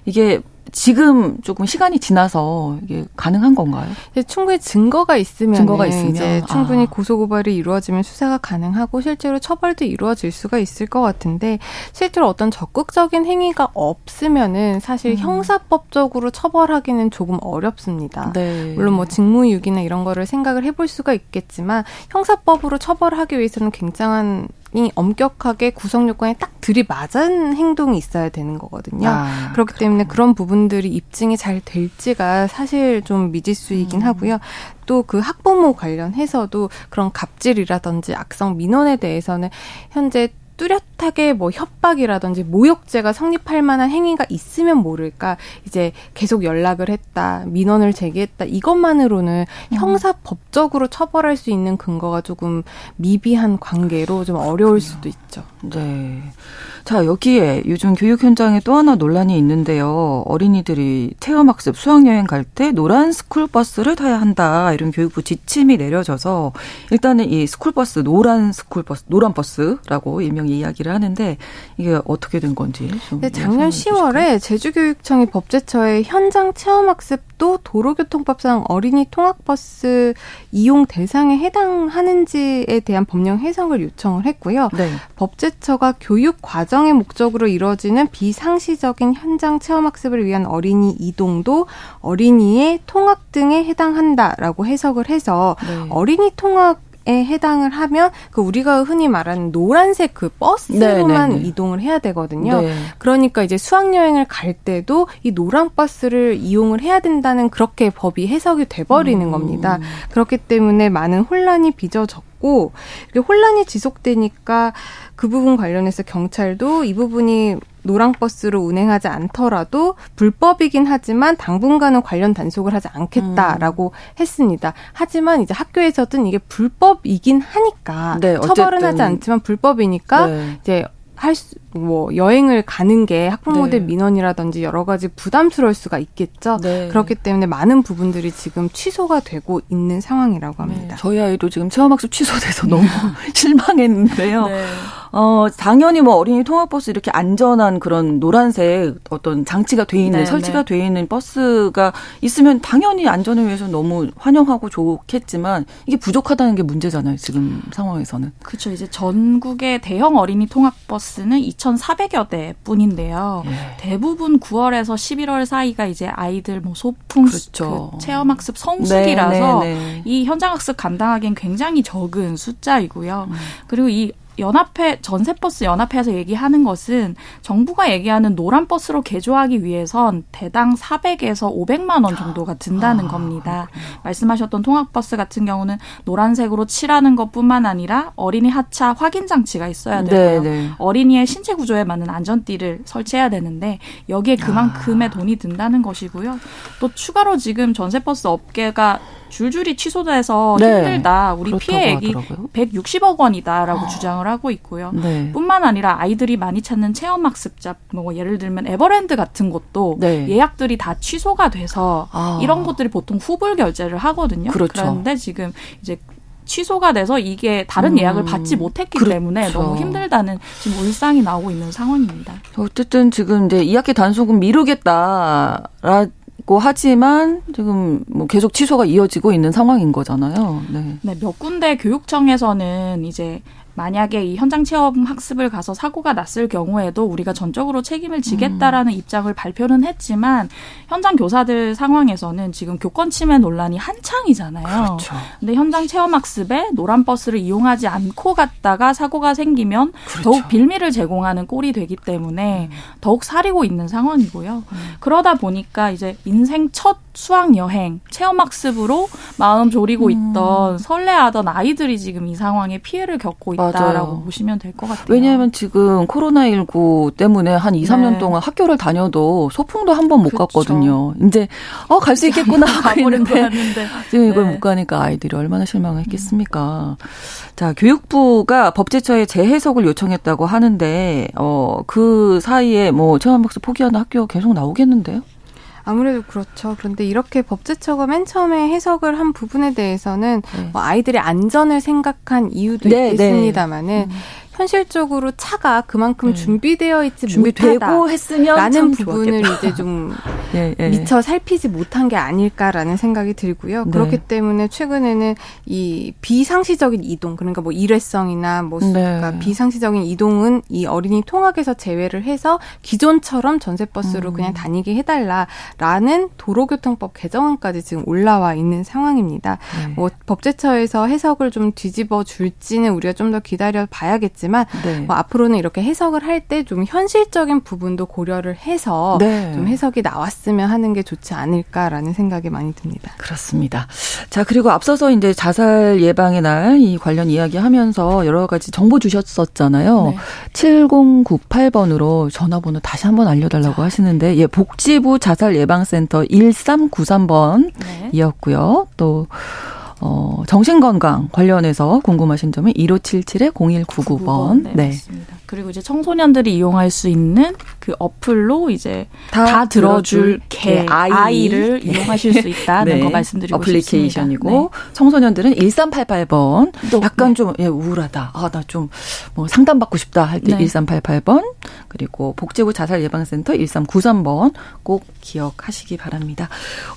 이게 지금 조금 시간이 지나서 이게 가능한 건가요? 충분히 증거가 있으면 증거가 있으면 이제 충분히 아. 고소 고발이 이루어지면 수사가 가능하고 실제로 처벌도 이루어질 수가 있을 것 같은데 실제로 어떤 적극적인 행위가 없으면은 사실 음. 형사법적으로 처벌하기는 조금 어렵습니다. 네. 물론 뭐 직무유기나 이런 거를 생각을 해볼 수가 있겠지만 형사법으로 처벌하기 위해서는 굉장한 이 엄격하게 구성 요건에 딱 들이맞은 행동이 있어야 되는 거거든요. 아, 그렇기 그렇구나. 때문에 그런 부분들이 입증이 잘 될지가 사실 좀 미지수이긴 음. 하고요. 또 그 학부모 관련해서도 그런 갑질이라든지 악성 민원에 대해서는 현재 뚜렷하게 뭐 협박이라든지 모욕죄가 성립할 만한 행위가 있으면 모를까 이제 계속 연락을 했다 민원을 제기했다 이것만으로는 음. 형사법적으로 처벌할 수 있는 근거가 조금 미비한 관계로 좀 어려울 수도 있죠. 네. 자, 여기에 요즘 교육 현장에 또 하나 논란이 있는데요. 어린이들이 체험학습, 수학여행 갈 때 노란 스쿨버스를 타야 한다. 이런 교육부 지침이 내려져서 일단은 이 스쿨버스, 노란 스쿨버스, 노란 버스라고 일명 이야기를 하는데 이게 어떻게 된 건지. 네, 작년 10월에 제주교육청이 법제처에 현장 체험학습도 도로교통법상 어린이 통학버스 이용 대상에 해당하는지에 대한 법령 해석을 요청을 했고요. 네. 법제처가 교육 과정의 목적으로 이루어지는 비상시적인 현장 체험학습을 위한 어린이 이동도 어린이의 통학 등에 해당한다라고 해석을 해서 네. 어린이 통학 에 해당을 하면 그 우리가 흔히 말하는 노란색 그 버스로만 네네네. 이동을 해야 되거든요. 네. 그러니까 이제 수학 여행을 갈 때도 이 노란 버스를 이용을 해야 된다는 그렇게 법이 해석이 돼 버리는 음. 겁니다. 그렇기 때문에 많은 혼란이 빚어졌고 혼란이 지속되니까 그 부분 관련해서 경찰도 이 부분이 노랑버스로 운행하지 않더라도 불법이긴 하지만 당분간은 관련 단속을 하지 않겠다라고 음. 했습니다. 하지만 이제 학교에서든 이게 불법이긴 하니까 네, 처벌은 하지 않지만 불법이니까 네. 이제 할 수, 뭐, 여행을 가는 게 학부모들 네. 민원이라든지 여러 가지 부담스러울 수가 있겠죠. 네. 그렇기 때문에 많은 부분들이 지금 취소가 되고 있는 상황이라고 합니다. 네. 저희 아이도 지금 체험학습 취소돼서 너무 실망했는데요. 네. 어, 당연히 뭐 어린이 통학버스 이렇게 안전한 그런 노란색 어떤 장치가 돼 있는, 네, 설치가 돼 있는 버스가 있으면 당연히 안전을 위해서 너무 환영하고 좋겠지만 이게 부족하다는 게 문제잖아요, 지금 상황에서는. 그렇죠. 이제 전국의 대형 어린이 통학버스는 2,400여 대 뿐인데요. 예. 대부분 9월에서 11월 사이가 이제 아이들 뭐 소풍 그렇죠. 그 체험학습 성수기라서 네, 네, 네. 이 현장학습 감당하기엔 굉장히 적은 숫자이고요. 음. 그리고 이 연합회 전세버스 연합회에서 얘기하는 것은 정부가 얘기하는 노란 버스로 개조하기 위해선 대당 400에서 500만 원 정도가 든다는 아, 겁니다. 그렇군요. 말씀하셨던 통학버스 같은 경우는 노란색으로 칠하는 것뿐만 아니라 어린이 하차 확인 장치가 있어야 되고요. 네, 네. 어린이의 신체 구조에 맞는 안전띠를 설치해야 되는데 여기에 그만큼의 아. 돈이 든다는 것이고요. 또 추가로 지금 전세버스 업계가 줄줄이 취소돼서 네. 힘들다. 우리 피해액이 160억 원이다라고 어. 주장을 하고 있고요. 네. 뿐만 아니라 아이들이 많이 찾는 체험 학습자, 뭐 예를 들면 에버랜드 같은 것도 네. 예약들이 다 취소가 돼서 아. 이런 것들이 보통 후불 결제를 하거든요. 그렇죠. 그런데 지금 이제 취소가 돼서 이게 다른 음. 예약을 받지 못했기 그렇죠. 때문에 너무 힘들다는 지금 울상이 나오고 있는 상황입니다. 어쨌든 지금 이제 2학기 단속은 미루겠다. 있고 하지만 지금 뭐 계속 취소가 이어지고 있는 상황인 거잖아요. 네. 네, 몇 군데 교육청에서는 이제 만약에 이 현장 체험 학습을 가서 사고가 났을 경우에도 우리가 전적으로 책임을 지겠다라는 음. 입장을 발표는 했지만 현장 교사들 상황에서는 지금 교권 침해 논란이 한창이잖아요. 그렇죠. 근데 현장 체험 학습에 노란 버스를 이용하지 않고 갔다가 사고가 생기면 그렇죠. 더욱 빌미를 제공하는 꼴이 되기 때문에 음. 더욱 사리고 있는 상황이고요. 음. 그러다 보니까 이제 인생 첫 수학 여행, 체험 학습으로 마음 졸이고 음. 있던 설레하던 아이들이 지금 이 상황에 피해를 겪고 있다. 있다라고 맞아요. 보시면 될 것 같아요. 왜냐하면 지금 코로나19 때문에 한 2, 3년 네. 동안 학교를 다녀도 소풍도 한 번못 그렇죠. 갔거든요. 이제 어 갈 수 있겠구나 하고 있는데 지금 이걸 네. 못 가니까 아이들이 얼마나 실망했겠습니까. 음. 자, 교육부가 법제처에 재해석을 요청했다고 하는데 어 그 사이에 뭐 체험 학습 포기하는 학교 계속 나오겠는데요? 아무래도 그렇죠. 그런데 이렇게 법제처가 맨 처음에 해석을 한 부분에 대해서는 네. 뭐 아이들의 안전을 생각한 이유도 네, 있겠습니다만은 네. 음. 현실적으로 차가 그만큼 네. 준비되어 있지 준비되고 못하다 했으면 라는 부분을 좋았겠다. 이제 좀 예, 예. 미처 살피지 못한 게 아닐까라는 생각이 들고요. 네. 그렇기 때문에 최근에는 이 비상시적인 이동 그러니까 뭐 일회성이나 뭐 네. 그러니까 비상시적인 이동은 이 어린이 통학에서 제외를 해서 기존처럼 전세버스로 음. 그냥 다니게 해달라라는 도로교통법 개정안까지 지금 올라와 있는 상황입니다. 네. 뭐 법제처에서 해석을 좀 뒤집어 줄지는 우리가 좀 더 기다려 봐야겠지만 네. 뭐 앞으로는 이렇게 해석을 할 때 좀 현실적인 부분도 고려를 해서 네. 좀 해석이 나왔으면 하는 게 좋지 않을까라는 생각이 많이 듭니다. 그렇습니다. 자 그리고 앞서서 이제 자살 예방의 날 이 관련 이야기하면서 여러 가지 정보 주셨었잖아요. 네. 7098번으로 전화번호 다시 한번 알려달라고 하시는데 예 복지부 자살 예방센터 1393번이었고요. 또 어, 정신건강 관련해서 궁금하신 점은 1577-0199번. 네, 네. 맞습니다. 그리고 이제 청소년들이 이용할 수 있는 그 어플로 이제 다, 다 들어줄 개 아이. 를 이용하실 수 있다는 네. 거 말씀드리고 어플리케이션이고 네. 청소년들은 1388번 약간 네. 좀 예, 우울하다. 아, 나 좀 뭐 상담받고 싶다 할 때 1388번 그리고 복지부 자살 예방센터 1393번 꼭 기억하시기 바랍니다.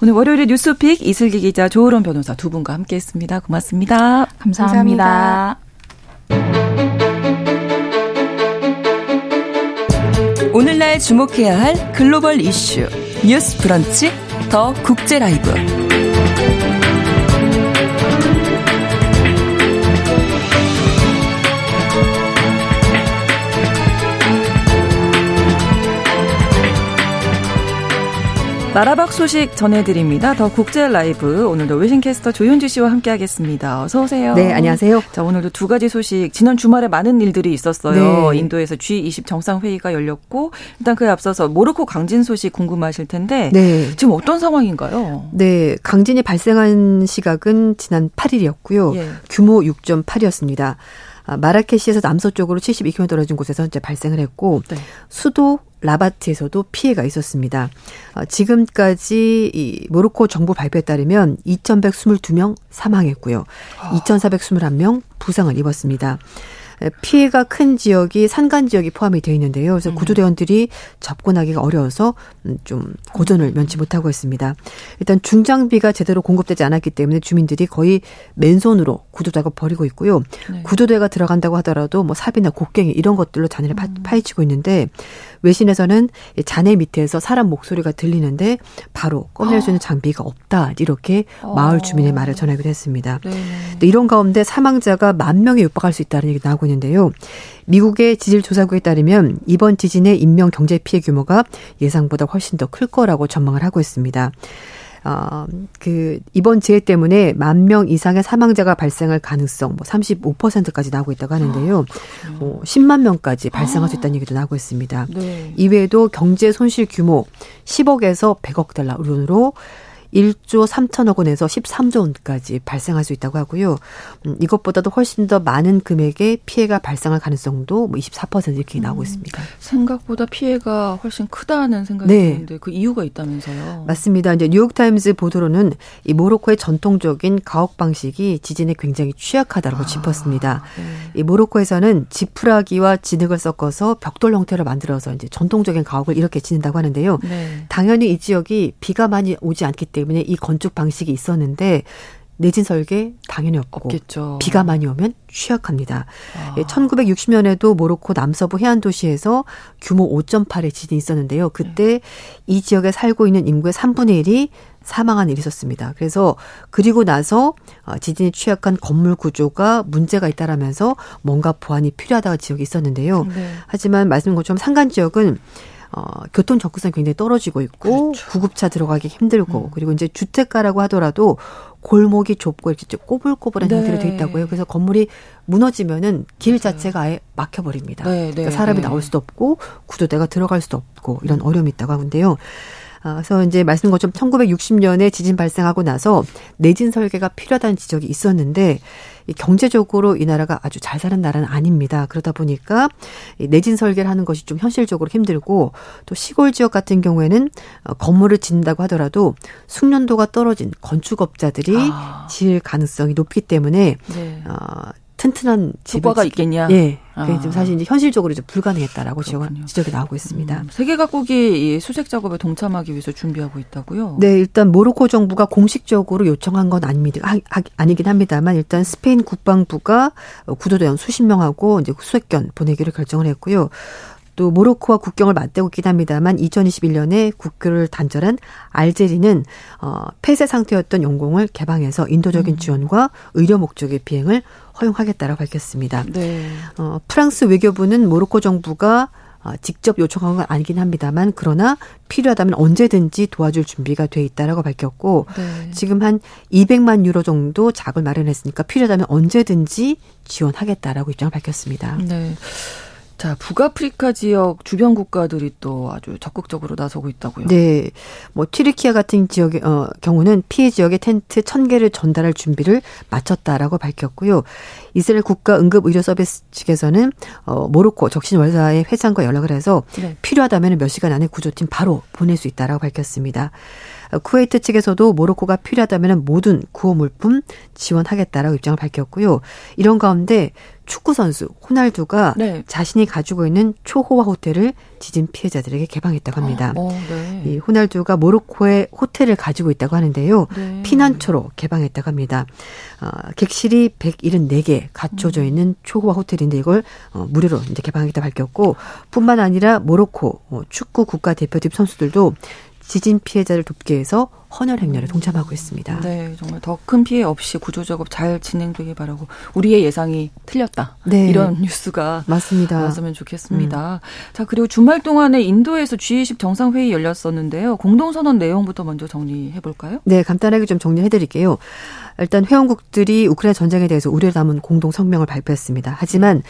오늘 월요일에 뉴스픽 이슬기 기자 조으론 변호사 두 분과 함께 했습니다. 고맙습니다. 감사합니다. 감사합니다. 오늘날 주목해야 할 글로벌 이슈 뉴스 브런치 더 국제 라이브 나라박 소식 전해드립니다. 더 국제 라이브 오늘도 외신캐스터 조윤주 씨와 함께하겠습니다. 어서 오세요. 네, 안녕하세요. 자 오늘도 두 가지 소식. 지난 주말에 많은 일들이 있었어요. 네. 인도에서 G20 정상회의가 열렸고 일단 그에 앞서서 모로코 강진 소식 궁금하실 텐데 네. 지금 어떤 상황인가요? 네, 강진이 발생한 시각은 지난 8일이었고요. 예. 규모 6.8이었습니다. 아, 마라케시에서 남서쪽으로 72km 떨어진 곳에서 이제 발생을 했고 네. 수도 라바트에서도 피해가 있었습니다. 어, 지금까지 이 모로코 정부 발표에 따르면 2,122명 사망했고요. 2,421명 부상을 입었습니다. 피해가 큰 지역이 산간 지역이 포함이 되어 있는데요. 그래서 음. 구조대원들이 접근하기가 어려워서 음, 좀 고전을 면치 못하고 있습니다. 일단 중장비가 제대로 공급되지 않았기 때문에 주민들이 거의 맨손으로 구조 작업 벌이고 있고요. 네. 구조대가 들어간다고 하더라도 뭐 삽이나 곡괭이 이런 것들로 잔해를 음. 파헤치고 있는데 외신에서는 잔해 밑에서 사람 목소리가 들리는데 바로 꺼낼 수 있는 장비가 없다 이렇게 마을 주민의 말을 전하기도 했습니다. 네. 이런 가운데 사망자가 만 명에 육박할 수 있다는 얘기 나오고 있는데요. 미국의 지질 조사국에 따르면 이번 지진의 인명 경제 피해 규모가 예상보다 훨씬 더 클 거라고 전망을 하고 있습니다. 어, 그, 이번 재해 때문에 만 명 이상의 사망자가 발생할 가능성 뭐 35%까지 나오고 있다고 하는데요. 아, 뭐 10만 명까지 발생할 수 있다는 얘기도 나오고 있습니다. 네. 이외에도 경제 손실 규모 10억에서 100억 달러 으로 1조 3천억 원에서 13조 원까지 발생할 수 있다고 하고요. 음, 이것보다도 훨씬 더 많은 금액의 피해가 발생할 가능성도 뭐 24% 이렇게 나오고 음, 있습니다. 생각보다 피해가 훨씬 크다는 생각이 네. 드는데 그 이유가 있다면서요? 맞습니다. 이제 뉴욕타임즈 보도로는 이 모로코의 전통적인 가옥 방식이 지진에 굉장히 취약하다고 아, 짚었습니다. 네. 이 모로코에서는 지푸라기와 진흙을 섞어서 벽돌 형태로 만들어서 이제 전통적인 가옥을 이렇게 짓는다고 하는데요. 네. 당연히 이 지역이 비가 많이 오지 않기 때문에 때문에 이 건축 방식이 있었는데 내진 설계 당연히 없고 없겠죠. 비가 많이 오면 취약합니다. 아. 1960년에도 예, 모로코 남서부 해안 도시에서 규모 5.8의 지진이 있었는데요. 그때 네. 이 지역에 살고 있는 인구의 3분의 1이 사망한 일이 있었습니다. 그래서 그리고 나서 어, 지진이 취약한 건물 구조가 문제가 있다라면서 뭔가 보완이 필요하다고 지역이 있었는데요. 네. 하지만 말씀인 것처럼 산간 지역은 어, 교통 접근성이 굉장히 떨어지고 있고 그렇죠. 구급차 들어가기 힘들고 음. 그리고 이제 주택가라고 하더라도 골목이 좁고 이렇게 꼬불꼬불한 네. 형태로 돼 있다고요. 그래서 건물이 무너지면은 길 자체가 아예 막혀버립니다. 네, 네, 그러니까 사람이 네. 나올 수도 없고 구조대가 들어갈 수도 없고 이런 어려움이 있다고 하는데요. 아, 그래서 이제 말씀 것처럼 1960년에 지진 발생하고 나서 내진 설계가 필요하다는 지적이 있었는데 경제적으로 이 나라가 아주 잘 사는 나라는 아닙니다. 그러다 보니까 내진 설계를 하는 것이 좀 현실적으로 힘들고 또 시골 지역 같은 경우에는 어, 건물을 짓는다고 하더라도 숙련도가 떨어진 건축업자들이 아. 지을 가능성이 높기 때문에 네. 어, 튼튼한 효과가 있겠냐? 예. 그게 좀 아. 사실 이제 현실적으로 좀 불가능했다라고 지적, 지적이 나오고 있습니다. 음, 세계 각국이 이 수색 작업에 동참하기 위해서 준비하고 있다고요? 네, 일단 모로코 정부가 공식적으로 요청한 건 아닙니다. 아, 아니긴 합니다만 일단 스페인 국방부가 구조대원 수십 명하고 이제 수색견 보내기를 결정을 했고요. 또 모로코와 국경을 맞대고 있긴 합니다만 2021년에 국교를 단절한 알제리는 어 폐쇄 상태였던 영공을 개방해서 인도적인 음. 지원과 의료 목적의 비행을 허용하겠다라고 밝혔습니다. 네. 어 프랑스 외교부는 모로코 정부가 어, 직접 요청한 건 아니긴 합니다만 그러나 필요하다면 언제든지 도와줄 준비가 돼 있다라고 밝혔고 네. 지금 한 200만 유로 정도 자금을 마련했으니까 필요하다면 언제든지 지원하겠다라고 입장을 밝혔습니다. 네. 자, 북아프리카 지역 주변 국가들이 또 아주 적극적으로 나서고 있다고요. 네. 뭐 튀르키아 같은 지역의 어 경우는 피해 지역에 텐트 1000개를 전달할 준비를 마쳤다라고 밝혔고요. 이스라엘 국가 응급 의료 서비스 측에서는 어 모로코 적신 월사의 회장과 연락을 해서 네. 필요하다면 몇 시간 안에 구조팀 바로 보낼 수 있다라고 밝혔습니다. 쿠웨이트 측에서도 모로코가 필요하다면 모든 구호 물품 지원하겠다라고 입장을 밝혔고요. 이런 가운데 축구 선수 호날두가 네. 자신이 가지고 있는 초호화 호텔을 지진 피해자들에게 개방했다고 합니다. 어, 네. 이 호날두가 모로코에 호텔을 가지고 있다고 하는데요. 네. 피난처로 개방했다고 합니다. 어, 객실이 174개 갖춰져 음. 있는 초호화 호텔인데 이걸 어, 무료로 이제 개방하겠다 밝혔고 뿐만 아니라 모로코 어, 축구 국가 대표팀 선수들도 지진 피해자를 돕기 위해서 헌혈 행렬에 동참하고 있습니다. 네, 정말 더 큰 피해 없이 구조 작업 잘 진행되길 바라고 우리의 예상이 틀렸다. 네. 이런 뉴스가 맞습니다. 나왔으면 좋겠습니다. 음. 자, 그리고 주말 동안에 인도에서 G20 정상 회의 열렸었는데요. 공동 선언 내용부터 먼저 정리해 볼까요? 네, 간단하게 좀 정리해 드릴게요. 일단 회원국들이 우크라이나 전쟁에 대해서 우려를 담은 공동 성명을 발표했습니다. 하지만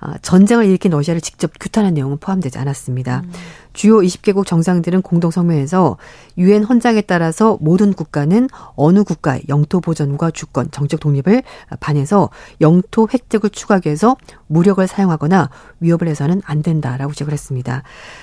아, 전쟁을 일으킨 러시아를 직접 규탄한 내용은 포함되지 않았습니다. 음. 주요 20개국 정상들은 공동 성명에서 유엔 헌장에 따라서 모든 국가는 어느 국가의 영토 보전과 주권, 정책 독립을 반해서 영토 획득을 추구하기 위해서 무력을 사용하거나 위협을 해서는 안 된다라고 지적을 했습니다.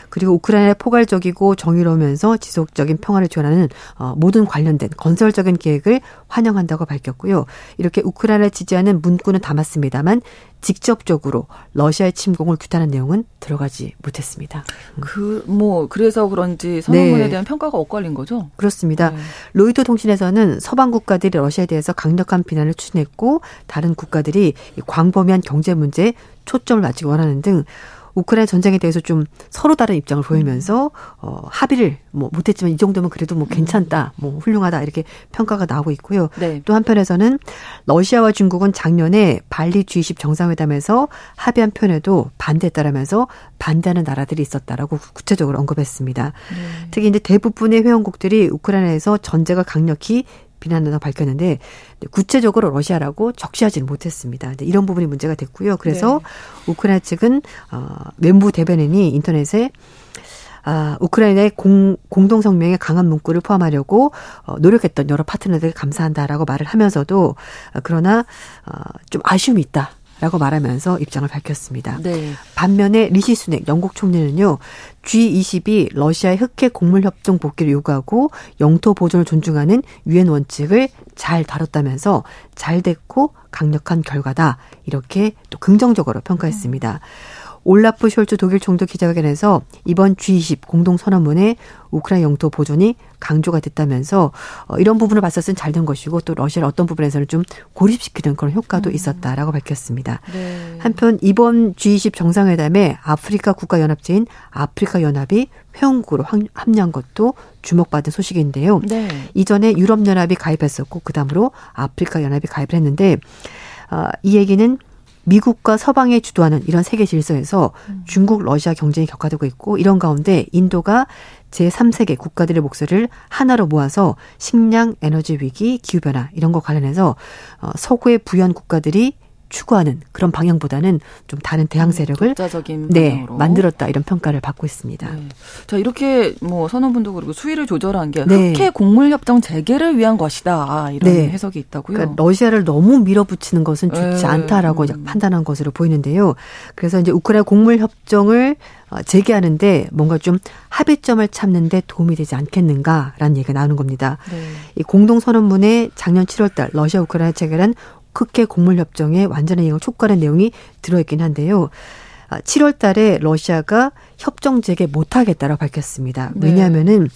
그리고 우크라이나의 포괄적이고 정의로우면서 지속적인 평화를 지원하는 어, 모든 관련된 건설적인 계획을 환영한다고 밝혔고요. 이렇게 우크라이나를 지지하는 문구는 담았습니다만 직접적으로 러시아의 침공을 규탄한 내용은 들어가지 못했습니다. 그뭐 그래서 그런지 선언문에 네. 대한 평가가 엇갈린 거죠? 그렇습니다. 네. 로이터 통신에서는 서방 국가들이 러시아에 대해서 강력한 비난을 추진했고 다른 국가들이 광범위한 경제 문제에 초점을 맞추기 원하는 등 우크라이나 전쟁에 대해서 좀 서로 다른 입장을 보이면서 어 합의를 뭐 못했지만 이 정도면 그래도 뭐 괜찮다, 뭐 훌륭하다 이렇게 평가가 나오고 있고요. 네. 또 한편에서는 러시아와 중국은 작년에 발리 G20 정상회담에서 합의한 편에도 반대했다라면서 반대하는 나라들이 있었다라고 구체적으로 언급했습니다. 네. 특히 이제 대부분의 회원국들이 우크라이나에서 전쟁을 강력히 비난한다고 밝혔는데 구체적으로 러시아라고 적시하지는 못했습니다. 이런 부분이 문제가 됐고요. 그래서 네. 우크라이나 측은 어, 멘부 대변인이 인터넷에 아, 우크라이나의 공, 공동 성명에 강한 문구를 포함하려고 어, 노력했던 여러 파트너들에게 감사한다라고 말을 하면서도 어, 그러나 어, 좀 아쉬움이 있다. 라고 말하면서 입장을 밝혔습니다. 네. 반면에 리시 수넥 영국 총리는요. G20이 러시아의 흑해 곡물 협정 복귀를 요구하고 영토 보존을 존중하는 유엔 원칙을 잘 다뤘다면서 잘 됐고 강력한 결과다. 이렇게 또 긍정적으로 평가했습니다. 음. 올라프 숄츠 독일 총독 기자회견에서 이번 G20 공동 선언문에 우크라이나 영토 보존이 강조가 됐다면서 어, 이런 부분을 봤었을 땐 잘 된 것이고 또 러시아를 어떤 부분에서는 좀 고립시키는 그런 효과도 음. 있었다라고 밝혔습니다. 네. 한편 이번 G20 정상회담에 아프리카 국가연합체인 아프리카 연합이 회원국으로 합류한 것도 주목받은 소식인데요. 네. 이전에 유럽연합이 가입했었고 그 다음으로 아프리카 연합이 가입을 했는데 어, 이 얘기는 미국과 서방이 주도하는 이런 세계 질서에서 음. 중국, 러시아 경쟁이 격화되고 있고 이런 가운데 인도가 제3세계 국가들의 목소리를 하나로 모아서 식량, 에너지 위기, 기후변화 이런 거 관련해서 어, 서구의 부연 국가들이 추구하는 그런 방향보다는 좀 다른 대항 음, 세력을 독자적인 네, 만들었다 이런 평가를 받고 있습니다. 네. 자 이렇게 뭐 선언분도 그리고 수위를 조절한 게 네. 흑해 곡물 협정 재개를 위한 것이다 이런 네. 해석이 있다고요. 그러니까 러시아를 너무 밀어붙이는 것은 좋지 네. 않다라고 음. 판단한 것으로 보이는데요. 그래서 이제 우크라이나 곡물 협정을 어, 재개하는데 뭔가 좀 합의점을 찾는데 도움이 되지 않겠는가라는 얘기가 나오는 겁니다. 네. 이 공동 선언문에 작년 7월달 러시아 우크라이나 체결한 흑해 곡물 협정의 완전한 이행을 촉구하는 내용이 들어있긴 한데요. 7월 아, 달에 러시아가 협정 재개 못하겠다라고 밝혔습니다. 네. 왜냐하면은,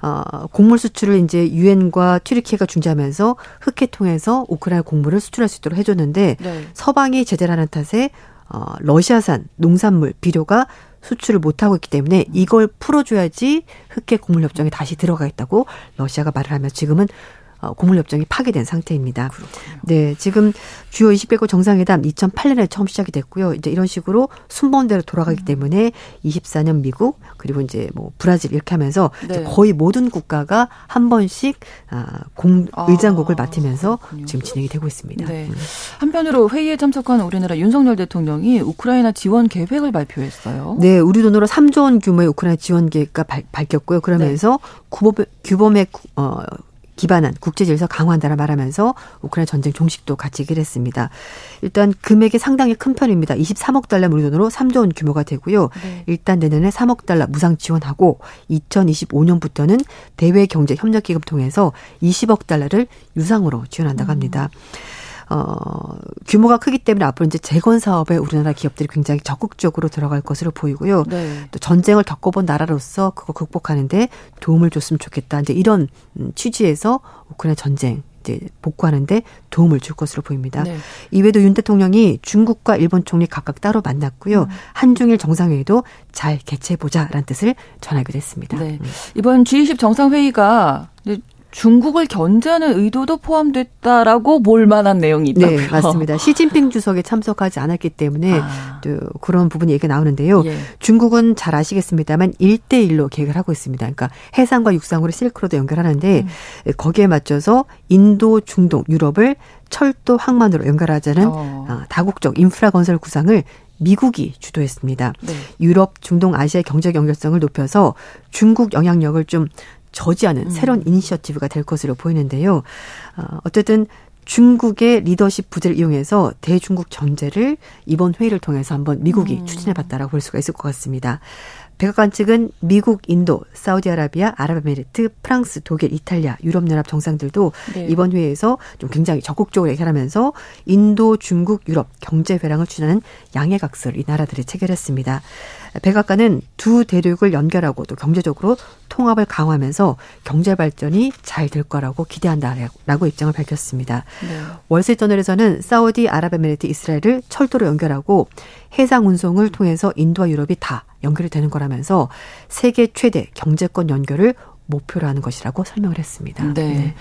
어, 곡물 수출을 이제 유엔과 튀르키예가 중재하면서 흑해 통해서 우크라이나 곡물을 수출할 수 있도록 해줬는데 네. 서방이 제재를 하는 탓에 어, 러시아산 농산물, 비료가 수출을 못하고 있기 때문에 이걸 풀어줘야지 흑해 곡물 협정에 다시 들어가겠다고 러시아가 말을 하면 지금은 어, 고물협정이 파괴된 상태입니다. 그렇군요. 네, 지금 주요 20개국 정상회담 2008년에 처음 시작이 됐고요. 이제 이런 식으로 순번대로 돌아가기 음. 때문에 24년 미국 그리고 이제 뭐 브라질 이렇게 하면서 네. 거의 모든 국가가 한 번씩 아, 공 아, 의장국을 맡으면서 그렇군요. 지금 진행이 되고 있습니다. 네. 음. 한편으로 회의에 참석한 우리나라 윤석열 대통령이 우크라이나 지원 계획을 발표했어요. 네, 우리 돈으로 3조 원 규모의 우크라이나 지원 계획과 밝혔고요. 그러면서 네. 규범, 규범의 어 기반한 국제 질서 강화한다라 말하면서 우크라이나 전쟁 종식도 같이 얘기를 했습니다. 일단 금액이 상당히 큰 편입니다. 23억 달러 우리 돈으로 3조 원 규모가 되고요. 네. 일단 내년에 3억 달러 무상 지원하고 2025년부터는 대외 경제 협력 기금 통해서 20억 달러를 유상으로 지원한다고 합니다. 음. 어, 규모가 크기 때문에 앞으로 이제 재건 사업에 우리나라 기업들이 굉장히 적극적으로 들어갈 것으로 보이고요. 네. 또 전쟁을 겪어본 나라로서 그거 극복하는데 도움을 줬으면 좋겠다. 이제 이런 음, 취지에서 우크라이나 전쟁 이제 복구하는데 도움을 줄 것으로 보입니다. 네. 이외에도 윤 대통령이 중국과 일본 총리 각각 따로 만났고요. 음. 한중일 정상회의도 잘 개최해 보자라는 뜻을 전하기도 했습니다. 네. 음. 이번 G20 정상회의가 중국을 견제하는 의도도 포함됐다라고 볼 만한 내용이 있다고요. 네, 맞습니다. 시진핑 주석이 참석하지 않았기 때문에 아. 또 그런 부분이 얘기가 나오는데요. 예. 중국은 잘 아시겠습니다만 1대1로 계획을 하고 있습니다. 그러니까 해상과 육상으로 실크로드 연결하는데 음. 거기에 맞춰서 인도, 중동, 유럽을 철도, 항만으로 연결하자는 어. 어 다국적 인프라 건설 구상을 미국이 주도했습니다. 네. 유럽, 중동, 아시아의 경제 연결성을 높여서 중국 영향력을 좀 저지하는 음. 새로운 이니셔티브가 될 것으로 보이는데요. 어, 어쨌든 중국의 리더십 부재를 이용해서 대중국 전제를 이번 회의를 통해서 한번 미국이 음. 추진해봤다라고 볼 수가 있을 것 같습니다. 백악관 측은 미국, 인도, 사우디아라비아, 아랍에미리트, 프랑스, 독일, 이탈리아, 유럽연합 정상들도 네. 이번 회의에서 좀 굉장히 적극적으로 얘기하면서 인도, 중국, 유럽 경제 회랑을 추진하는 양해각서를 이 나라들이 체결했습니다. 백악관은 두 대륙을 연결하고 또 경제적으로 통합을 강화하면서 경제 발전이 잘 될 거라고 기대한다라고 입장을 밝혔습니다. 네. 월세저널에서는 사우디 아랍에미리트 이스라엘을 철도로 연결하고 해상 운송을 통해서 인도와 유럽이 다 연결이 되는 거라면서 세계 최대 경제권 연결을 목표로 하는 것이라고 설명을 했습니다. 네. 네.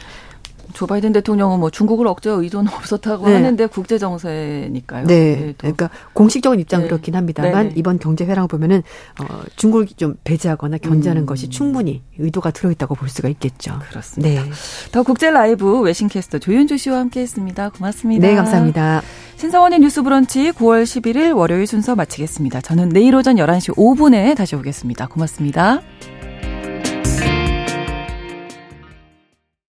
조 바이든 대통령은 뭐 중국을 억제할 의도는 없었다고 네. 하는데 국제 정세니까요. 네. 네 그러니까 공식적인 입장 은 네. 그렇긴 합니다만 네. 이번 경제 회랑 보면은 어 중국이 좀 배제하거나 견제하는 음. 것이 충분히 의도가 들어 있다고 볼 수가 있겠죠. 그렇습니다. 네. 더 국제 라이브 외신캐스터 조윤주 씨와 함께했습니다. 고맙습니다. 네, 감사합니다. 신성원의 뉴스 브런치 9월 11일 월요일 순서 마치겠습니다. 저는 내일 오전 11시 5분에 다시 오겠습니다. 고맙습니다.